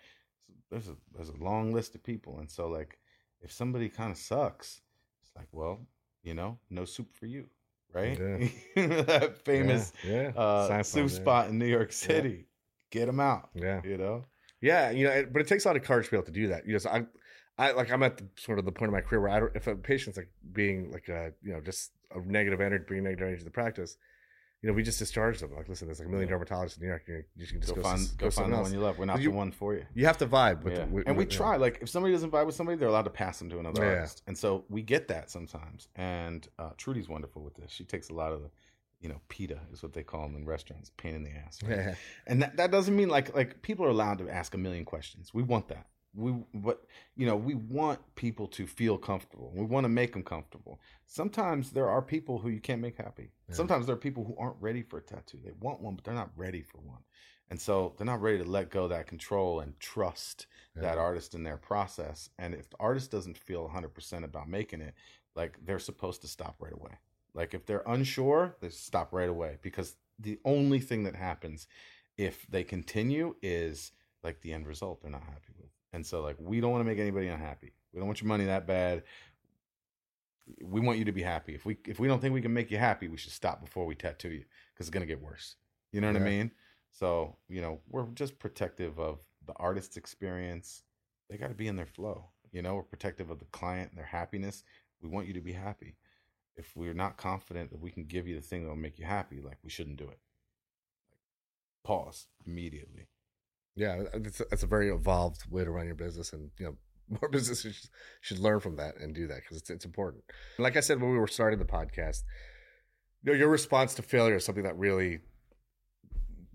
So there's a there's a long list of people, and so like if somebody kind of sucks, it's like well, you know, no soup for you, right? Yeah. that famous yeah, yeah. Uh, soup spot in New York City. Get them out. Yeah, you know. Yeah, you know, but it takes a lot of courage to be able to do that. You know, so I, I like I'm at the, sort of the point of my career where I don't, if a patient's like being like a you know just a negative energy, bringing negative energy to the practice, you know, we just discharged them. Like, listen, there's like a million yeah. dermatologists in New York. You, you can just go, go find, go, go find the one you love. We're not you, the one for you. You have to vibe with, yeah. the, with and we with, try. Like, if somebody doesn't vibe with somebody, they're allowed to pass them to another yeah. artist. And so we get that sometimes. And uh, Trudy's wonderful with this. She takes a lot of the, you know, PITA is what they call them in restaurants, pain in the ass. Right? Yeah. And that, that doesn't mean like like people are allowed to ask a million questions. We want that we but you know we want people to feel comfortable. We want to make them comfortable. Sometimes there are people who you can't make happy. Yeah. sometimes there are people who aren't ready for a tattoo. They want one but they're not ready for one. And so they're not ready to let go that control and trust yeah. that artist in their process. And if the artist doesn't feel 100% about making it like they're supposed to stop right away. Like if they're unsure they stop right away because the only thing that happens if they continue is like the end result. They're not happy with and so like we don't want to make anybody unhappy. We don't want your money that bad. We want you to be happy. If we if we don't think we can make you happy, we should stop before we tattoo you because it's gonna get worse. You know what yeah. I mean? So you know we're just protective of the artist's experience. They got to be in their flow. You know, we're protective of the client and their happiness. We want you to be happy. If we're not confident that we can give you the thing that will make you happy, like we shouldn't do it. Pause immediately. Yeah, that's, that's a very evolved way to run your business, and you know more businesses should, learn from that and do that because it's it's important. And like I said when we were starting the podcast, you know, your response to failure is something that really,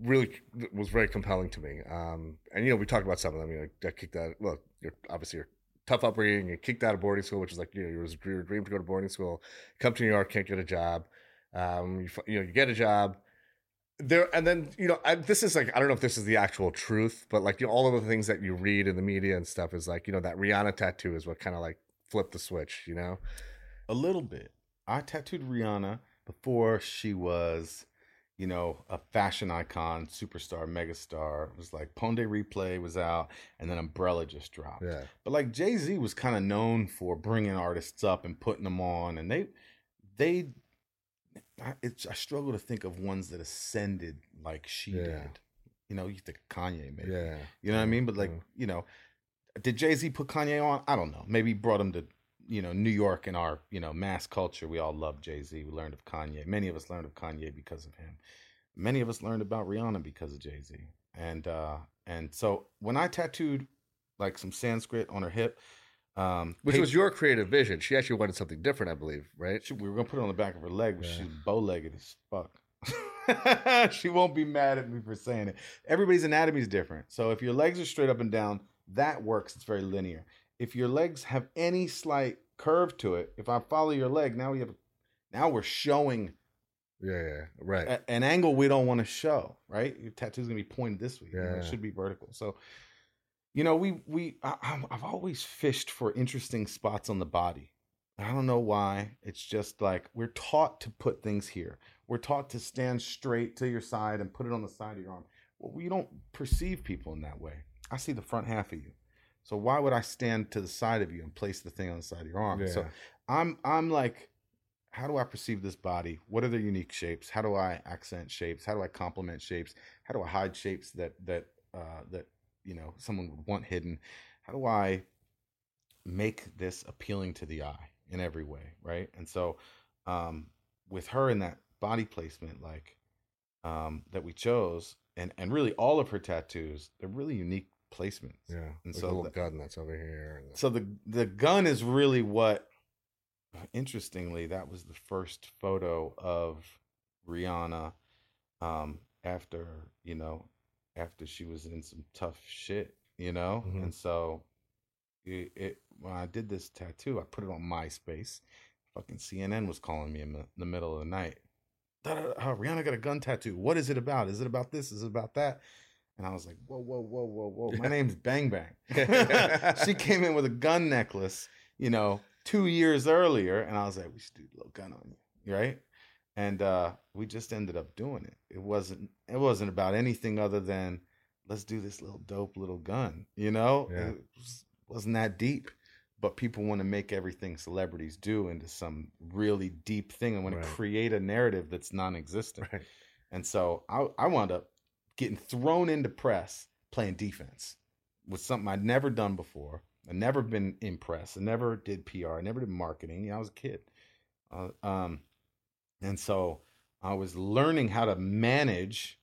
really was very compelling to me. Um, and you know, we talked about some of them. You know, I kicked out. Well, you're obviously you're tough upbringing. You kicked out of boarding school, which is like you know, your dream to go to boarding school. Come to New York, can't get a job. Um, you, you know, you get a job there and then you know I, this is like i don't know if this is the actual truth but like you know, all of the things that you read in the media and stuff is like you know that rihanna tattoo is what kind of like flipped the switch you know? A little bit. I tattooed rihanna before she was you know a fashion icon superstar megastar. It was like Pon de Replay was out and then umbrella just dropped. Yeah. But like jay-z was kind of known for bringing artists up and putting them on and they they I, I struggle to think of ones that ascended like she yeah. did. You know, you think Kanye, maybe. Yeah. You know what I mean? But like, you know, did Jay Z put Kanye on? I don't know. Maybe brought him to, you know, New York in our, you know, mass culture. We all love Jay Z. We learned of Kanye. Many of us learned of Kanye because of him. Many of us learned about Rihanna because of Jay Z. And uh and so when I tattooed like some Sanskrit on her hip, um, Which was your creative vision. She actually wanted something different, I believe, right? She, we were gonna put it on the back of her leg, but yeah. she's bow-legged as fuck. she won't be mad at me for saying it. Everybody's anatomy is different. So if your legs are straight up and down, that works. It's very linear. If your legs have any slight curve to it, if I follow your leg, now we have now we're showing yeah, yeah, right. A, an angle we don't want to show, right? Your tattoo's gonna be pointed this way. Yeah, you know, it should be vertical. So you know, we we I, I've always fished for interesting spots on the body. I don't know why. It's just like we're taught to put things here. we're taught to stand straight to your side and put it on the side of your arm. Well, we don't perceive people in that way. I see the front half of you. So why would I stand to the side of you and place the thing on the side of your arm? Yeah. So I'm I'm like, how do I perceive this body? What are their unique shapes? How do I accent shapes? How do I complement shapes? How do I hide shapes that that uh, that you know someone would want hidden? How do I make this appealing to the eye in every way, right? And so um, with her in that body placement, like um, that we chose, and and really all of her tattoos, they're really unique placements. Yeah. And Like so the- gun that's over here. So the the gun is really what. Interestingly, that was the first photo of Rihanna um, after you know after she was in some tough shit, you know, Mhm. and so it, it when I did this tattoo, I put it on MySpace. Fucking CNN was calling me in the, the middle of the night. Da-da-da, Rihanna got a gun tattoo. What is it about? Is it about this? Is it about that? And I was like, whoa, whoa, whoa, whoa, whoa. My name's Bang Bang. she came in with a gun necklace, you know, two years earlier, and I was like, we should do a little gun on you, right? And uh, we just ended up doing it. It wasn't it wasn't about anything other than let's do this little dope little gun, you know? Yeah. It was, wasn't that deep. But people want to make everything celebrities do into some really deep thing and want Right. to create a narrative that's non-existent. Right. And so I, I wound up getting thrown into press playing defense with something I'd never done before. I never been in press. I never did PR. I never did marketing. You know, I was a kid. Uh, um, and so I was learning how to manage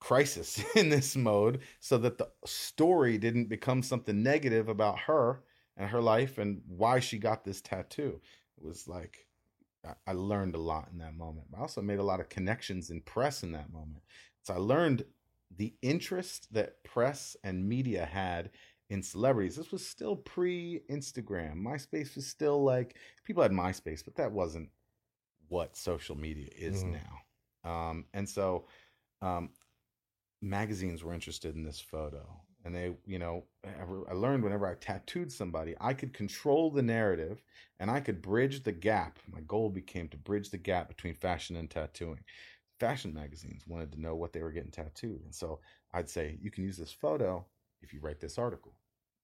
crisis in this mode so that the story didn't become something negative about her and her life and why she got this tattoo. It was like I- learned a lot in that moment. I also made a lot of connections in press in that moment. So I learned the interest that press and media had in celebrities. This was still pre Instagram. MySpace was still like people had MySpace, but that wasn't what social media is Mhm. now. Um, and so um, magazines were interested in this photo. And they, you know, I learned whenever I tattooed somebody, I could control the narrative and I could bridge the gap. My goal became to bridge the gap between fashion and tattooing. Fashion magazines wanted to know what they were getting tattooed. And so I'd say, you can use this photo if you write this article.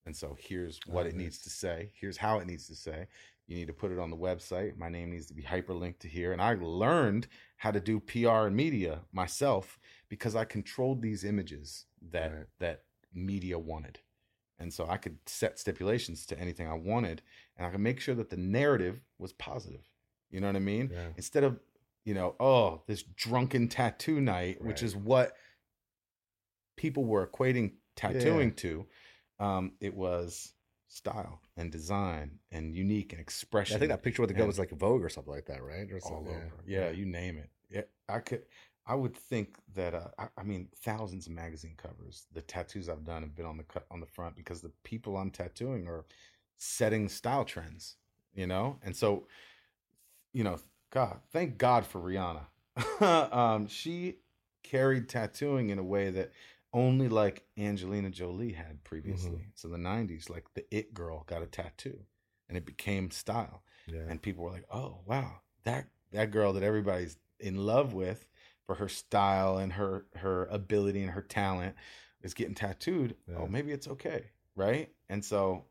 And so here's what Oh, it needs to say. Here's how it needs to say. You need to put it on the website. My name needs to be hyperlinked to here. And I learned how to do PR and media myself because I controlled these images that Right. that media wanted. And so I could set stipulations to anything I wanted and I could make sure that the narrative was positive. You know what I mean? Yeah. Instead of, you know, oh, this drunken tattoo night, which is what people were equating tattooing to, um, it was style and design and unique and expression. I think that picture with the gun and- was like Vogue or something like that, right? Or all over. Yeah, you name it. Yeah, I could. I would think that. Uh, I, I mean, thousands of magazine covers. The tattoos I've done have been on the cut on the front because the people I'm tattooing are setting style trends. You know, and so, you know, God, thank God for Rihanna. um, she carried tattooing in a way that only like Angelina Jolie had previously. Mhm. So the '90s, like the it girl got a tattoo, and it became style Yeah. and people were like, "Oh, wow, that that girl that everybody's in love with for her style and her her ability and her talent is getting tattooed. Yeah. Oh, maybe it's okay, right?" And so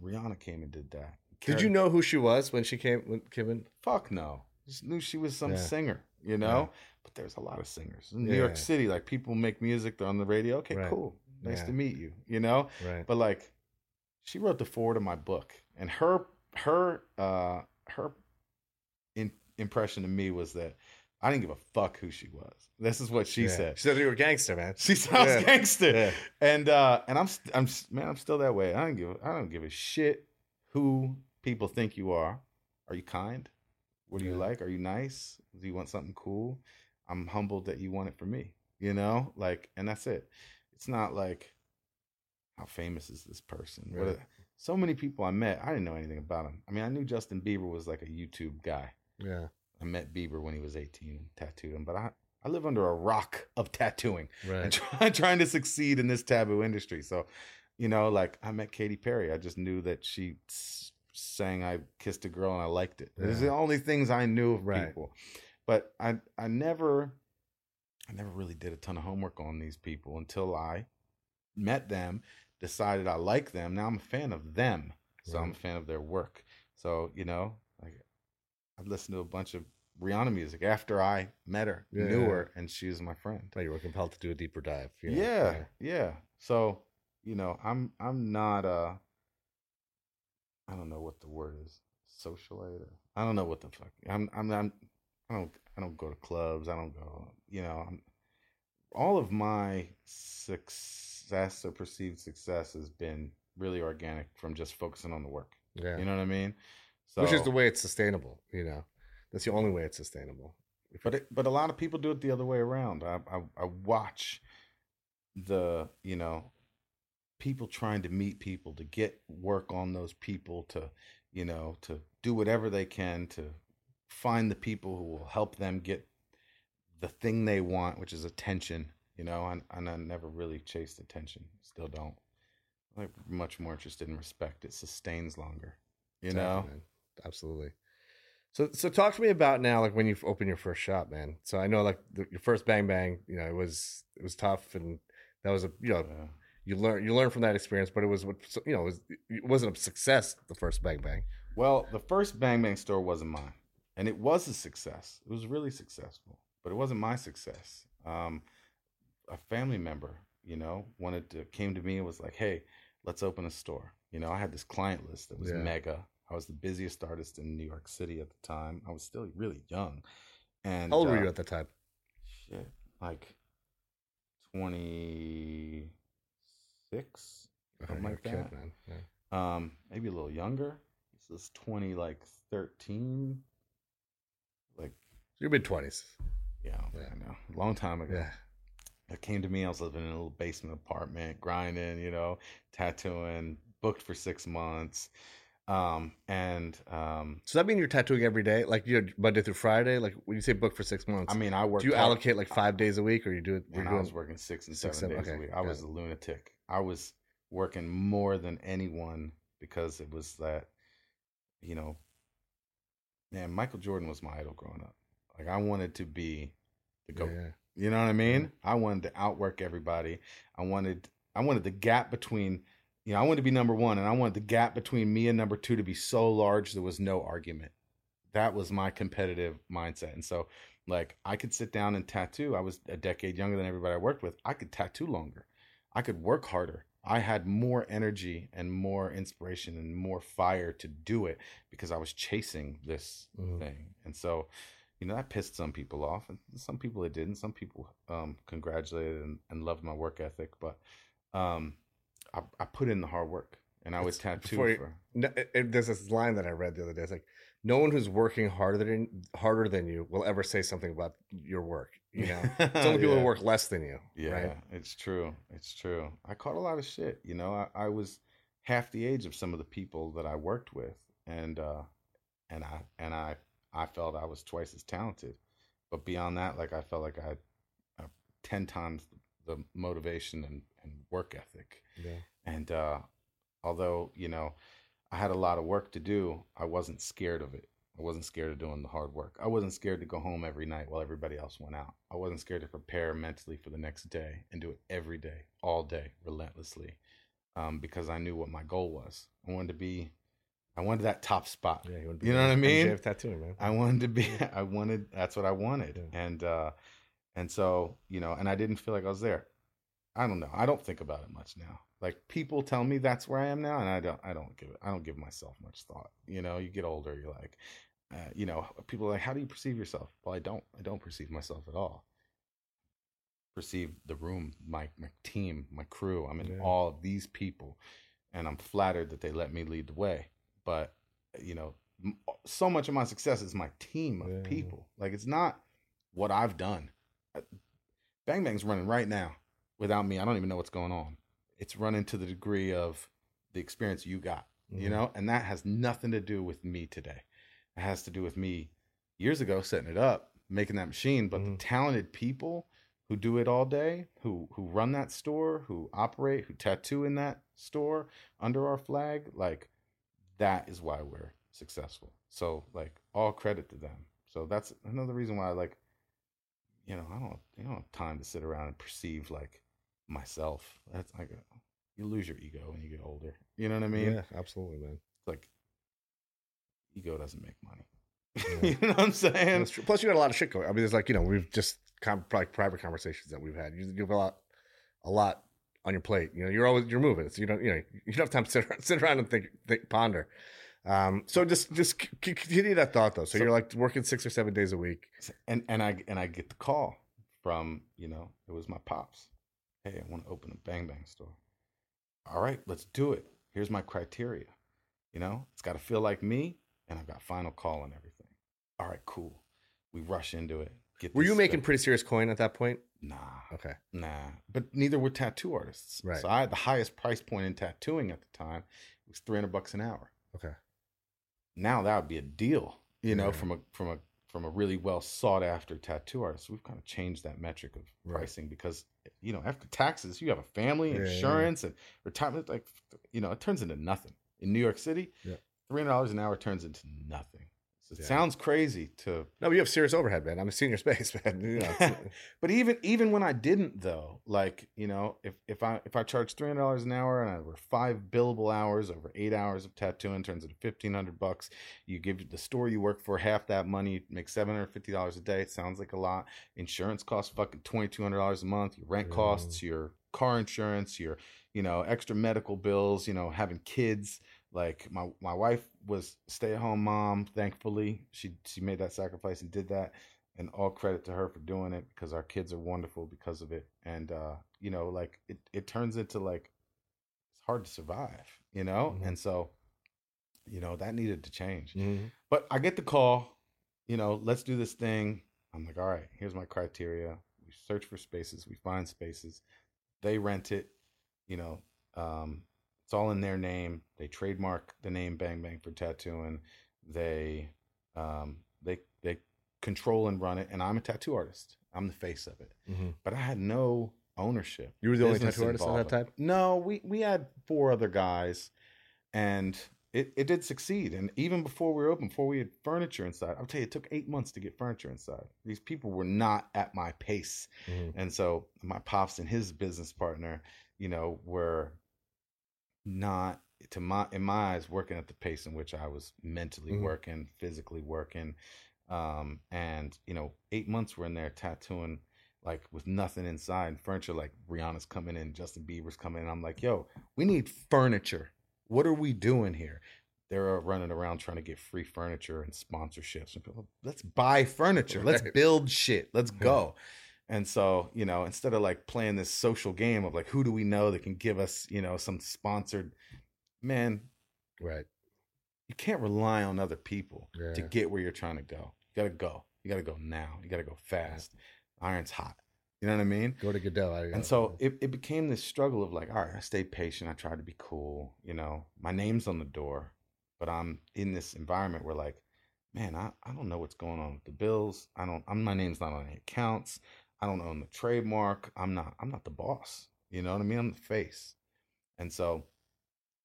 Rihanna came and did that. Did you know who she was when she came when came in? Fuck no. Just knew she was some Yeah. singer, you know. But there's a lot of singers in New Yeah. York City. Like people make music, they're on the radio. Okay, Right. cool, nice Yeah. to meet you. You know. Right. But like, she wrote the forward of my book, and her her uh her in, impression to me was that I didn't give a fuck who she was. This is what she Yeah. said. She said you were a gangster, man. She sounds Yeah. gangster, Yeah. and uh and I'm st- I'm man I'm still that way. I don't give I don't give a shit who people think you are. Are you kind? What do you like? Are you nice? Do you want something cool? I'm humbled that you want it for me. You know, like, and that's it. It's not like how famous is this person? Right. a- so many people I met, I didn't know anything about him. I mean, I knew Justin Bieber was like a YouTube guy. Yeah. I met Bieber when he was 18 and tattooed him, but I I live under a rock of tattooing Right. and try, trying to succeed in this taboo industry. So, you know, like I met Katy Perry. I just knew that she s- sang I kissed a girl and I liked it. Those are the only things I knew of Right. people. but I I never I never really did a ton of homework on these people until I met them, decided I like them. Now I'm a fan of them, so right. I'm a fan of their work. So you know, like I've listened to a bunch of Rihanna music after I met her, yeah. knew her, and she was my friend. you were compelled to do a deeper dive. You know? yeah, yeah, yeah. So you know, I'm I'm not uh I don't know what the word is, socialite. Or, I don't know what the fuck. I'm I'm I'm I don't I don't go to clubs. I don't go. You know, I'm all of my success or perceived success has been really organic from just focusing on the work. Yeah, you know what I mean. So, Which is the way it's sustainable. You know, that's the only way it's sustainable. But it, but a lot of people do it the other way around. I, I I watch the you know people trying to meet people to get work on those people to you know to do whatever they can to find the people who will help them get the thing they want which is attention you know and, and i never really chased attention still don't. I'm much more interested in respect it sustains longer you know? Absolutely. So so talk to me about now like when you open your first shop man. So i know like the, your first bang bang you know it was it was tough and that was a you know yeah you learn you learn from that experience, but it was you know it, was, it wasn't a success the first Bang Bang. Well, the first Bang Bang store wasn't mine, and it was a success. It was really successful, but it wasn't my success. Um, a family member, you know, wanted to came to me and was like, "Hey, let's open a store." You know, I had this client list that was yeah. mega. I was the busiest artist in New York City at the time. I was still really young. And how old uh, were you at the time? Shit, like twenty six, something like that. Yeah. Um, maybe a little younger. This is twenty like thirteen. Like your mid twenties. Yeah, yeah, I know. A long time ago. Yeah. It came to me. I was living in a little basement apartment, grinding, you know, tattooing. Booked for six months. Um, and um, so that mean you're tattooing every day, like you Monday through Friday. Like when you say book for six months, I mean I work. Do you allocate like five days a week, or you do it? When I was working six and six, seven days okay, a week, I was it. a lunatic. I was working more than anyone because it was that, you know, man, Michael Jordan was my idol growing up. Like I wanted to be the go. Yeah. You know what I mean? I wanted to outwork everybody. I wanted I wanted the gap between you know, I wanted to be number one and I wanted the gap between me and number two to be so large there was no argument. That was my competitive mindset. And so like I could sit down and tattoo. I was a decade younger than everybody I worked with. I could tattoo longer. I could work harder. I had more energy and more inspiration and more fire to do it because I was chasing this mm-hmm. thing. And so, you know, that pissed some people off, and some people it didn't. Some people um, congratulated and, and, loved my work ethic, but um, I, I, put in the hard work, and I was tattoo. You, for... no, it, there's this line that I read the other day. It's like, no one who's working harder than harder than you will ever say something about your work. You know, it's only people who work less than you. Yeah, right? it's true. It's true. I caught a lot of shit. You know, I, I, was half the age of some of the people that I worked with, and uh, and I and I I felt I was twice as talented, but beyond that, like I felt like I had uh, ten times the motivation and, and work ethic. Yeah. And uh, although you know I had a lot of work to do, I wasn't scared of it. I wasn't scared of doing the hard work. I wasn't scared to go home every night while everybody else went out. I wasn't scared to prepare mentally for the next day and do it every day, all day, relentlessly, um, because I knew what my goal was. I wanted to be, I wanted that top spot. Yeah, you, you know what I mean? Tattooing, man. I wanted to be. I wanted. That's what I wanted, yeah. and uh, and so you know, and I didn't feel like I was there. I don't know. I don't think about it much now. Like people tell me that's where I am now, and I don't. I don't give it. I don't give myself much thought. You know, you get older, you're like, uh, you know, people are like, how do you perceive yourself? Well, I don't. I don't perceive myself at all. Perceive the room, my my team, my crew. I'm in yeah. all of these people, and I'm flattered that they let me lead the way. But you know, so much of my success is my team of yeah. people. Like it's not what I've done. Uh, Bang Bang's running right now without me. I don't even know what's going on it's running to the degree of the experience you got, mm-hmm. you know, and that has nothing to do with me today. It has to do with me years ago setting it up, making that machine, but mm-hmm. the talented people who do it all day, who who run that store, who operate, who tattoo in that store under our flag, like that is why we're successful. So like all credit to them. So that's another reason why I like, you know, I don't, you don't have time to sit around and perceive like myself. That's like, a, you lose your ego when you get older. You know what I mean? Yeah, absolutely, man. It's like, ego doesn't make money. Yeah. you know what I'm saying? Plus, you got a lot of shit going. I mean, there's like you know, we've just com- like private conversations that we've had. You, you have a lot, a lot on your plate. You know, you're always you're moving. So you don't you know you don't have time to sit around, sit around and think, think ponder. Um, so just just c- continue that thought though. So, So- you're like working six or seven days a week. and and I and I get the call from you know it was my pops. Hey, I want to open a Bang Bang store. All right, let's do it. Here's my criteria. You know, it's got to feel like me, and I've got final call and everything. All right, cool. We rush into it. Get Were you making stuff- pretty serious coin at that point? Nah, Okay. nah. But neither were tattoo artists. Right. So I had the highest price point in tattooing at the time. It was three hundred bucks an hour. Okay. now that would be a deal you know from a from a from a really well sought after tattoo artist we've kind of changed that metric of Right. pricing because you know after taxes you have a family Yeah, yeah, yeah. insurance and retirement like you know it turns into nothing in new york city Yeah. $300 an hour turns into nothing it Yeah. sounds crazy to No, you have serious overhead, man. I'm a senior space, man. You know, but even even when I didn't though, like you know, if if I if I charge three hundred dollars an hour and I were five billable hours over eight hours of tattooing turns into fifteen hundred bucks. You give the store you work for half that money, you make seven hundred fifty dollars a day. It sounds like a lot. Insurance costs fucking twenty two hundred dollars a month. Your rent Yeah. costs, mm. your car insurance, your you know extra medical bills. You know having kids. Like my my wife was stay at home mom. Thankfully, she she made that sacrifice and did that and all credit to her for doing it because our kids are wonderful because of it and uh you know like it, it turns into like it's hard to survive you know Mhm. and so you know that needed to change Mhm. but i get the call you know let's do this thing i'm like all right here's my criteria we search for spaces we find spaces they rent it you know um it's all in their name. They trademark the name bang bang for tattooing. They um they they control and run it and i'm a tattoo artist. I'm the face of it. Mhm. but i had no ownership You were the only tattoo artist at that time? no we we had four other guys and it, it did succeed. And even before we were open before we had furniture inside i'll tell you it took eight months to get furniture inside. These people were not at my pace. Mhm. and so my pops and his business partner, you know, were not to my in my eyes working at the pace in which I was mentally Mhm. working, physically working. Um, and you know, eight months we're in there tattooing like with nothing inside, furniture like Rihanna's coming in, Justin Bieber's coming in. I'm like, yo, we need furniture. What are we doing here? They're running around trying to get free furniture and sponsorships. And people, let's buy furniture. Let's build shit. Let's go. And so, you know, instead of like playing this social game of like, who do we know that can give us, you know, some sponsored, man, Right. you can't rely on other people to get where you're trying to go. You got to go. You got to go now. You got to go fast. Iron's hot. You know what I mean? Go to Goodell. And uh, so it, it became this struggle of like, all right, I stayed patient. I tried to be cool. You know, my name's on the door, but I'm in this environment where like, man, I, I don't know what's going on with the bills. I don't, I'm, my name's not on any accounts. I don't own the trademark. I'm not, I'm not the boss. You know what I mean? I'm the face. And so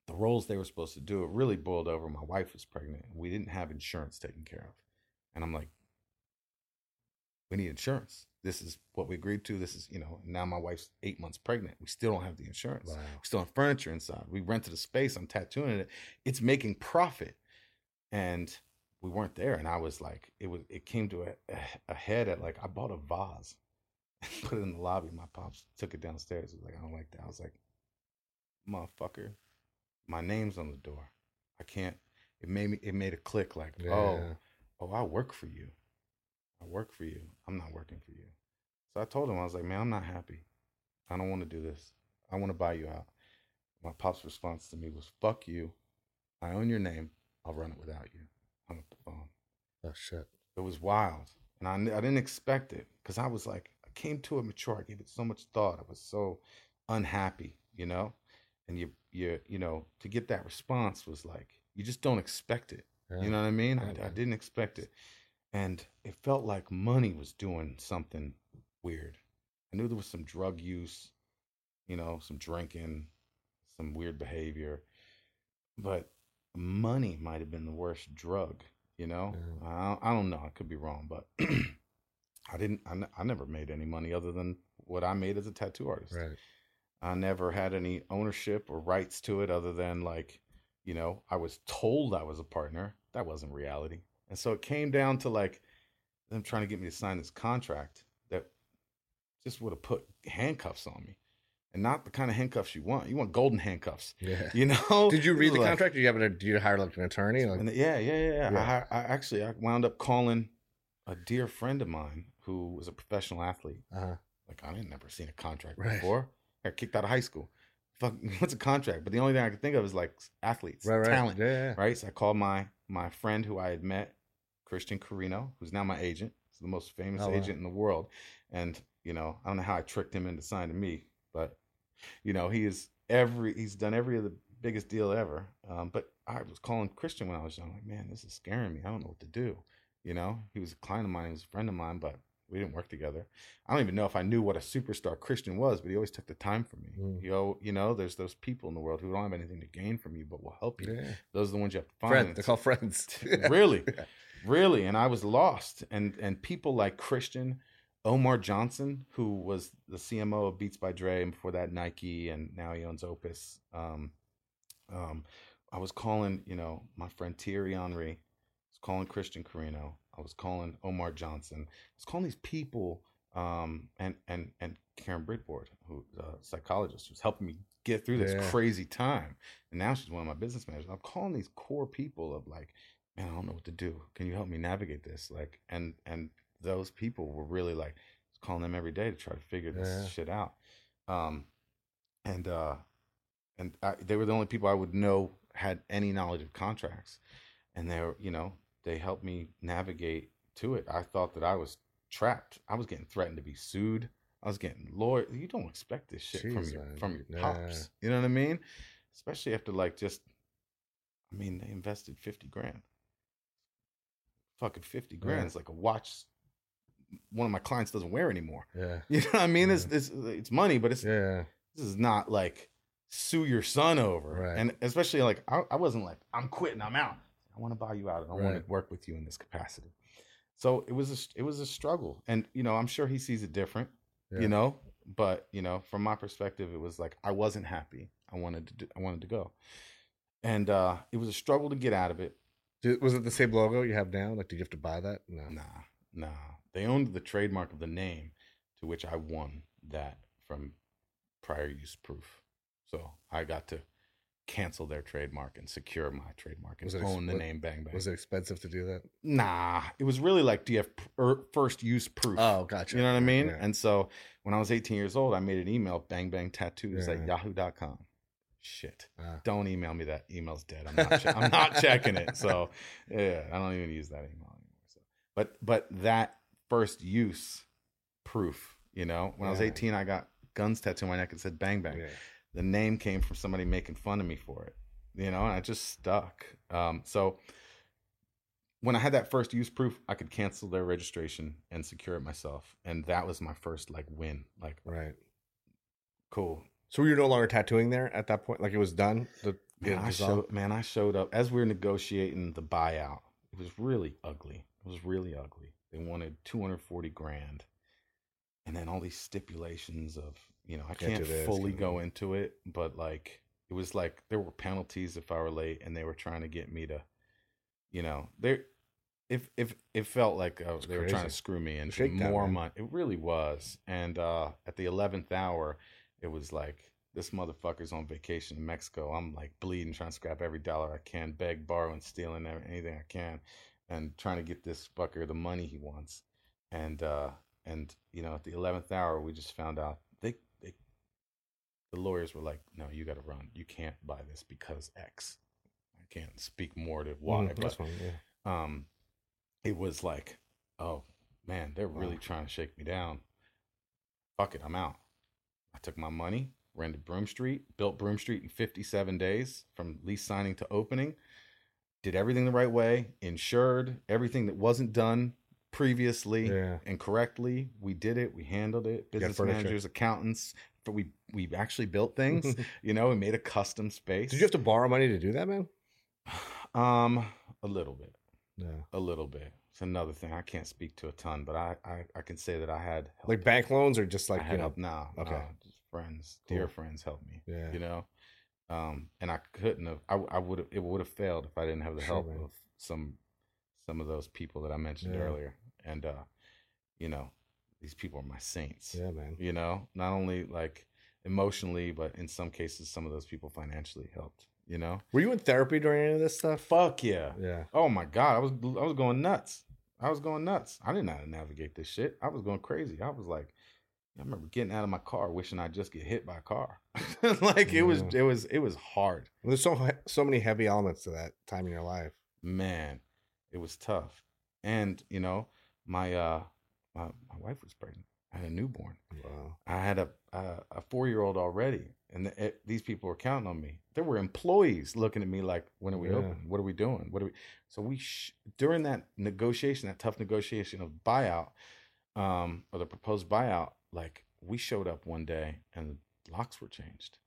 the roles they were supposed to do, it really boiled over. My wife was pregnant. We didn't have insurance taken care of. And I'm like, we need insurance. This is what we agreed to. This is, you know, now my wife's eight months pregnant. We still don't have the insurance. wow. We still have furniture inside. We rented a space. I'm tattooing it. It's making profit. And we weren't there. And I was like, it was, it came to a, a head at like, I bought a vase put it in the lobby. My pops took it downstairs. He was like, I don't like that. I was like, motherfucker, my name's on the door. I can't, it made me, it made a click like, oh, Yeah. oh, I work for you. I work for you. I'm not working for you. So I told him, I was like, man, I'm not happy. I don't want to do this. I want to buy you out. My pop's response to me was, fuck you. I own your name. I'll run it without you. Hung up the phone. Oh shit. It was wild. And I, I didn't expect it because I was like, came to it mature. I gave it so much thought. I was so unhappy, you know? And you, you, you know, to get that response was like, you just don't expect it. Yeah. You know what I mean? Yeah, I, I didn't expect it. And it felt like money was doing something weird. I knew there was some drug use, you know, some drinking, some weird behavior. But money might have been the worst drug You know, yeah. I, I don't know. I could be wrong, but I didn't. I, I never made any money other than what I made as a tattoo artist. Right. I never had any ownership or rights to it other than like, you know, I was told I was a partner. That wasn't reality. And so it came down to like them trying to get me to sign this contract that just would have put handcuffs on me. And not the kind of handcuffs you want. You want golden handcuffs. Yeah. You know? Did you read the like, contract? Did you have a, did you hire like an attorney? Like, yeah, yeah, yeah. yeah. I, I actually I wound up calling a dear friend of mine who was a professional athlete. Uh-huh. Like I had never seen a contract right. before. I got kicked out of high school. Fuck, what's a contract? But the only thing I could think of is like athletes, right, right. talent, yeah, yeah. right? So I called my my friend who I had met, Christian Carino, who's now my agent. He's the most famous oh, agent wow. in the world, and you know I don't know how I tricked him into signing me, but you know he is every he's done every of the biggest deal ever. Um, but I was calling Christian when I was young, like man, this is scaring me. I don't know what to do. You know, he was a client of mine, he was a friend of mine, but we didn't work together. I don't even know if I knew what a superstar Christian was, but he always took the time for me. Mm. You know, you know, there's those people in the world who don't have anything to gain from you, but will help you. Yeah. Those are the ones you have to find. Friend, they're called friends. really, really. And I was lost. And and people like Christian, Omar Johnson, who was the CMO of Beats by Dre, and before that Nike, and now he owns Opus. Um, um, I was calling, you know, my friend Thierry Henry. I was calling Christian Carino. I was calling Omar Johnson. I was calling these people, um, and and and Karen Bridboard, who's a psychologist, who's helping me get through this yeah. crazy time. And now she's one of my business managers. I'm calling these core people of like, man, I don't know what to do. Can you help me navigate this? Like, and and those people were really like calling them every day to try to figure this yeah. shit out. Um, and uh, and I, they were the only people I would know had any knowledge of contracts, and they were, you know, they helped me navigate to it. I thought that I was trapped. I was getting threatened to be sued. I was getting lawyer. You don't expect this shit Jeez, from your man. from your yeah. pops. You know what I mean? Especially after like just, I mean, they invested fifty grand. Fucking fifty grand. Yeah. It's like a watch. One of my clients doesn't wear anymore. Yeah. You know what I mean? Yeah. It's, it's it's money, but it's yeah. This is not like sue your son over. Right. And especially like I, I wasn't like I'm quitting. I'm out. I want to buy you out and I right. want to work with you in this capacity. So it was a, it was a struggle, and you know I'm sure he sees it different, yeah. you know. But you know, from my perspective, it was like I wasn't happy. I wanted to do, I wanted to go, and uh, it was a struggle to get out of it. Did, was it the same logo you have now? Like, did you have to buy that? No, nah, nah. They owned the trademark of the name, to which I won that from prior use proof. So I got to cancel their trademark and secure my trademark and own the name Bang Bang. Was it expensive to do that? Nah, it was really like, do you have er, first use proof? Oh, gotcha. You know what I mean? Yeah. And so when I was 18 years old, I made an email, bang bang tattoos yeah. at yahoo.com. Shit. Ah. Don't email me that. Email's dead. I'm not, che- I'm not checking it. So yeah, I don't even use that email anymore. So, but, but that first use proof, you know, when. I was 18, I got guns tattooed on my neck and said bang bang the name came from somebody making fun of me for it, you know, and I just stuck. Um, so when I had that first use proof, I could cancel their registration and secure it myself, and that was my first like win. Like, right, cool. So you're no longer tattooing there at that point? Like it was done. The, man, I showed, man, I showed up as we were negotiating the buyout. It was really ugly. It was really ugly. They wanted 240 grand, and then all these stipulations of you know, I can't, can't fully go into it, but like it was like there were penalties if I were late, and they were trying to get me to, you know, they if if it felt like uh, they crazy. were trying to screw me and more money. It really was. And uh, at the eleventh hour, it was like this motherfucker's on vacation in Mexico. I'm like bleeding, trying to scrap every dollar I can, beg, borrow, and stealing anything I can, and trying to get this fucker the money he wants. And uh, and you know, at the eleventh hour, we just found out the lawyers were like, "No, you got to run. You can't buy this because X." I can't speak more to why, mm, but one, yeah. um, it was like, "Oh man, they're really wow. trying to shake me down." Fuck it, I'm out. I took my money, rented Broome Street, built Broome Street in 57 days from lease signing to opening. Did everything the right way, insured everything that wasn't done previously yeah. and correctly. We did it. We handled it. Business managers, accountants, but we we actually built things. you know, we made a custom space. Did you have to borrow money to do that, man? Um, a little bit. Yeah. a little bit. It's another thing. I can't speak to a ton, but I I, I can say that I had help. Like bank loans or just like I you know. help. Nah, Okay. nah, just friends, dear friends, helped me. Yeah. You know, um, and I couldn't have. I I would have. It would have failed if I didn't have the Sure, help man. of some some of those people that I mentioned Yeah. earlier. And uh, you know, these people are my saints. Yeah, man. You know, not only like emotionally, but in some cases, some of those people financially helped. You know, Were you in therapy during any of this stuff? fuck yeah. Yeah. Oh my god, I was I was going nuts. I was going nuts. I didn't know how to navigate this shit. I was going crazy. I was like, I remember getting out of my car, wishing I'd just get hit by a car. like it was, it was, it was hard. There's so so many heavy elements to that time in your life. Man, it was tough. And you know, my uh, my my wife was pregnant. I had a newborn. Wow. I had a a, a four year old already, and the, it, these people were counting on me. There were employees looking at me like, "When are we Yeah. open? What are we doing? What are we?" So we sh- during that negotiation, that tough negotiation of buyout, um, or the proposed buyout, like we showed up one day and the locks were changed.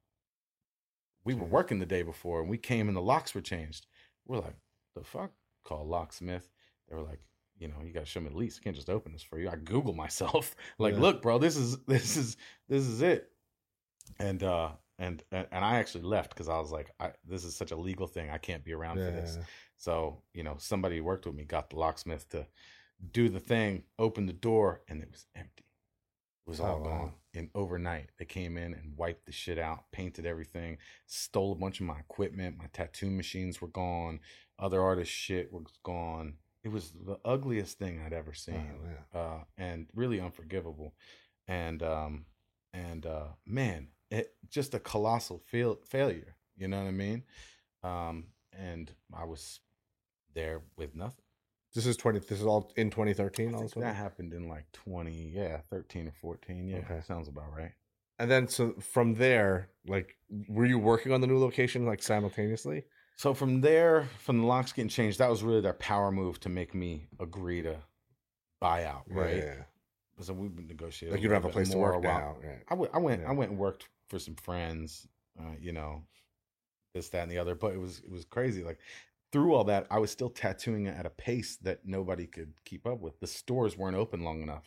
We were working the day before, and we came and the locks were changed. We're like, "The fuck?" Call locksmith. They were like, you know, you got to show me the lease. I can't just open this for you. I Google myself, like, Yeah. look, bro, this is this is this is it. And uh and and and I actually left because I was like, I, this is such a legal thing. I can't be around for this. So you know, somebody who worked with me got the locksmith to do the thing, open the door, and it was empty. It was Oh, all wow. gone. And overnight, they came in and wiped the shit out, painted everything, stole a bunch of my equipment. My tattoo machines were gone. Other artists' shit was gone. It was the ugliest thing I'd ever seen, Oh, uh, and really unforgivable. And um, and uh, man, it just a colossal fail- failure. You know what I mean? Um, and I was there with nothing. This is twenty. This is all in 2013. I All think this that happened in like twenty, yeah, thirteen or fourteen. Yeah, Okay. sounds about right. And then so from there, like, were you working on the new location like simultaneously? So from there, from the locks getting changed, that was really their power move to make me agree to buy out, right? Yeah. So we've been negotiating. Like you don't have a place to work now. Right. I went, I went, Yeah. I went and worked for some friends, uh, you know, this, that, and the other. But it was, it was crazy. Like through all that, I was still tattooing at a pace that nobody could keep up with. The stores weren't open long enough.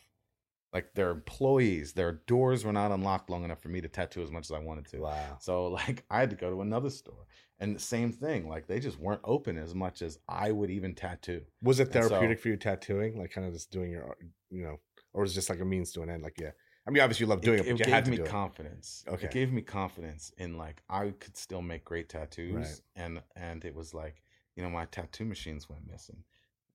Like their employees, their doors were not unlocked long enough for me to tattoo as much as I wanted to. Wow. So like I had to go to another store, and the same thing. Like they just weren't open as much as I would even tattoo. Was it And so- therapeutic for you tattooing, like kind of just doing your, you know, or was it just like a means to an end? Like, yeah. I mean, obviously you love doing it, but you gave had to me do it. confidence. Okay. It gave me confidence in like I could still make great tattoos, Right. and and it was like you know my tattoo machines went missing.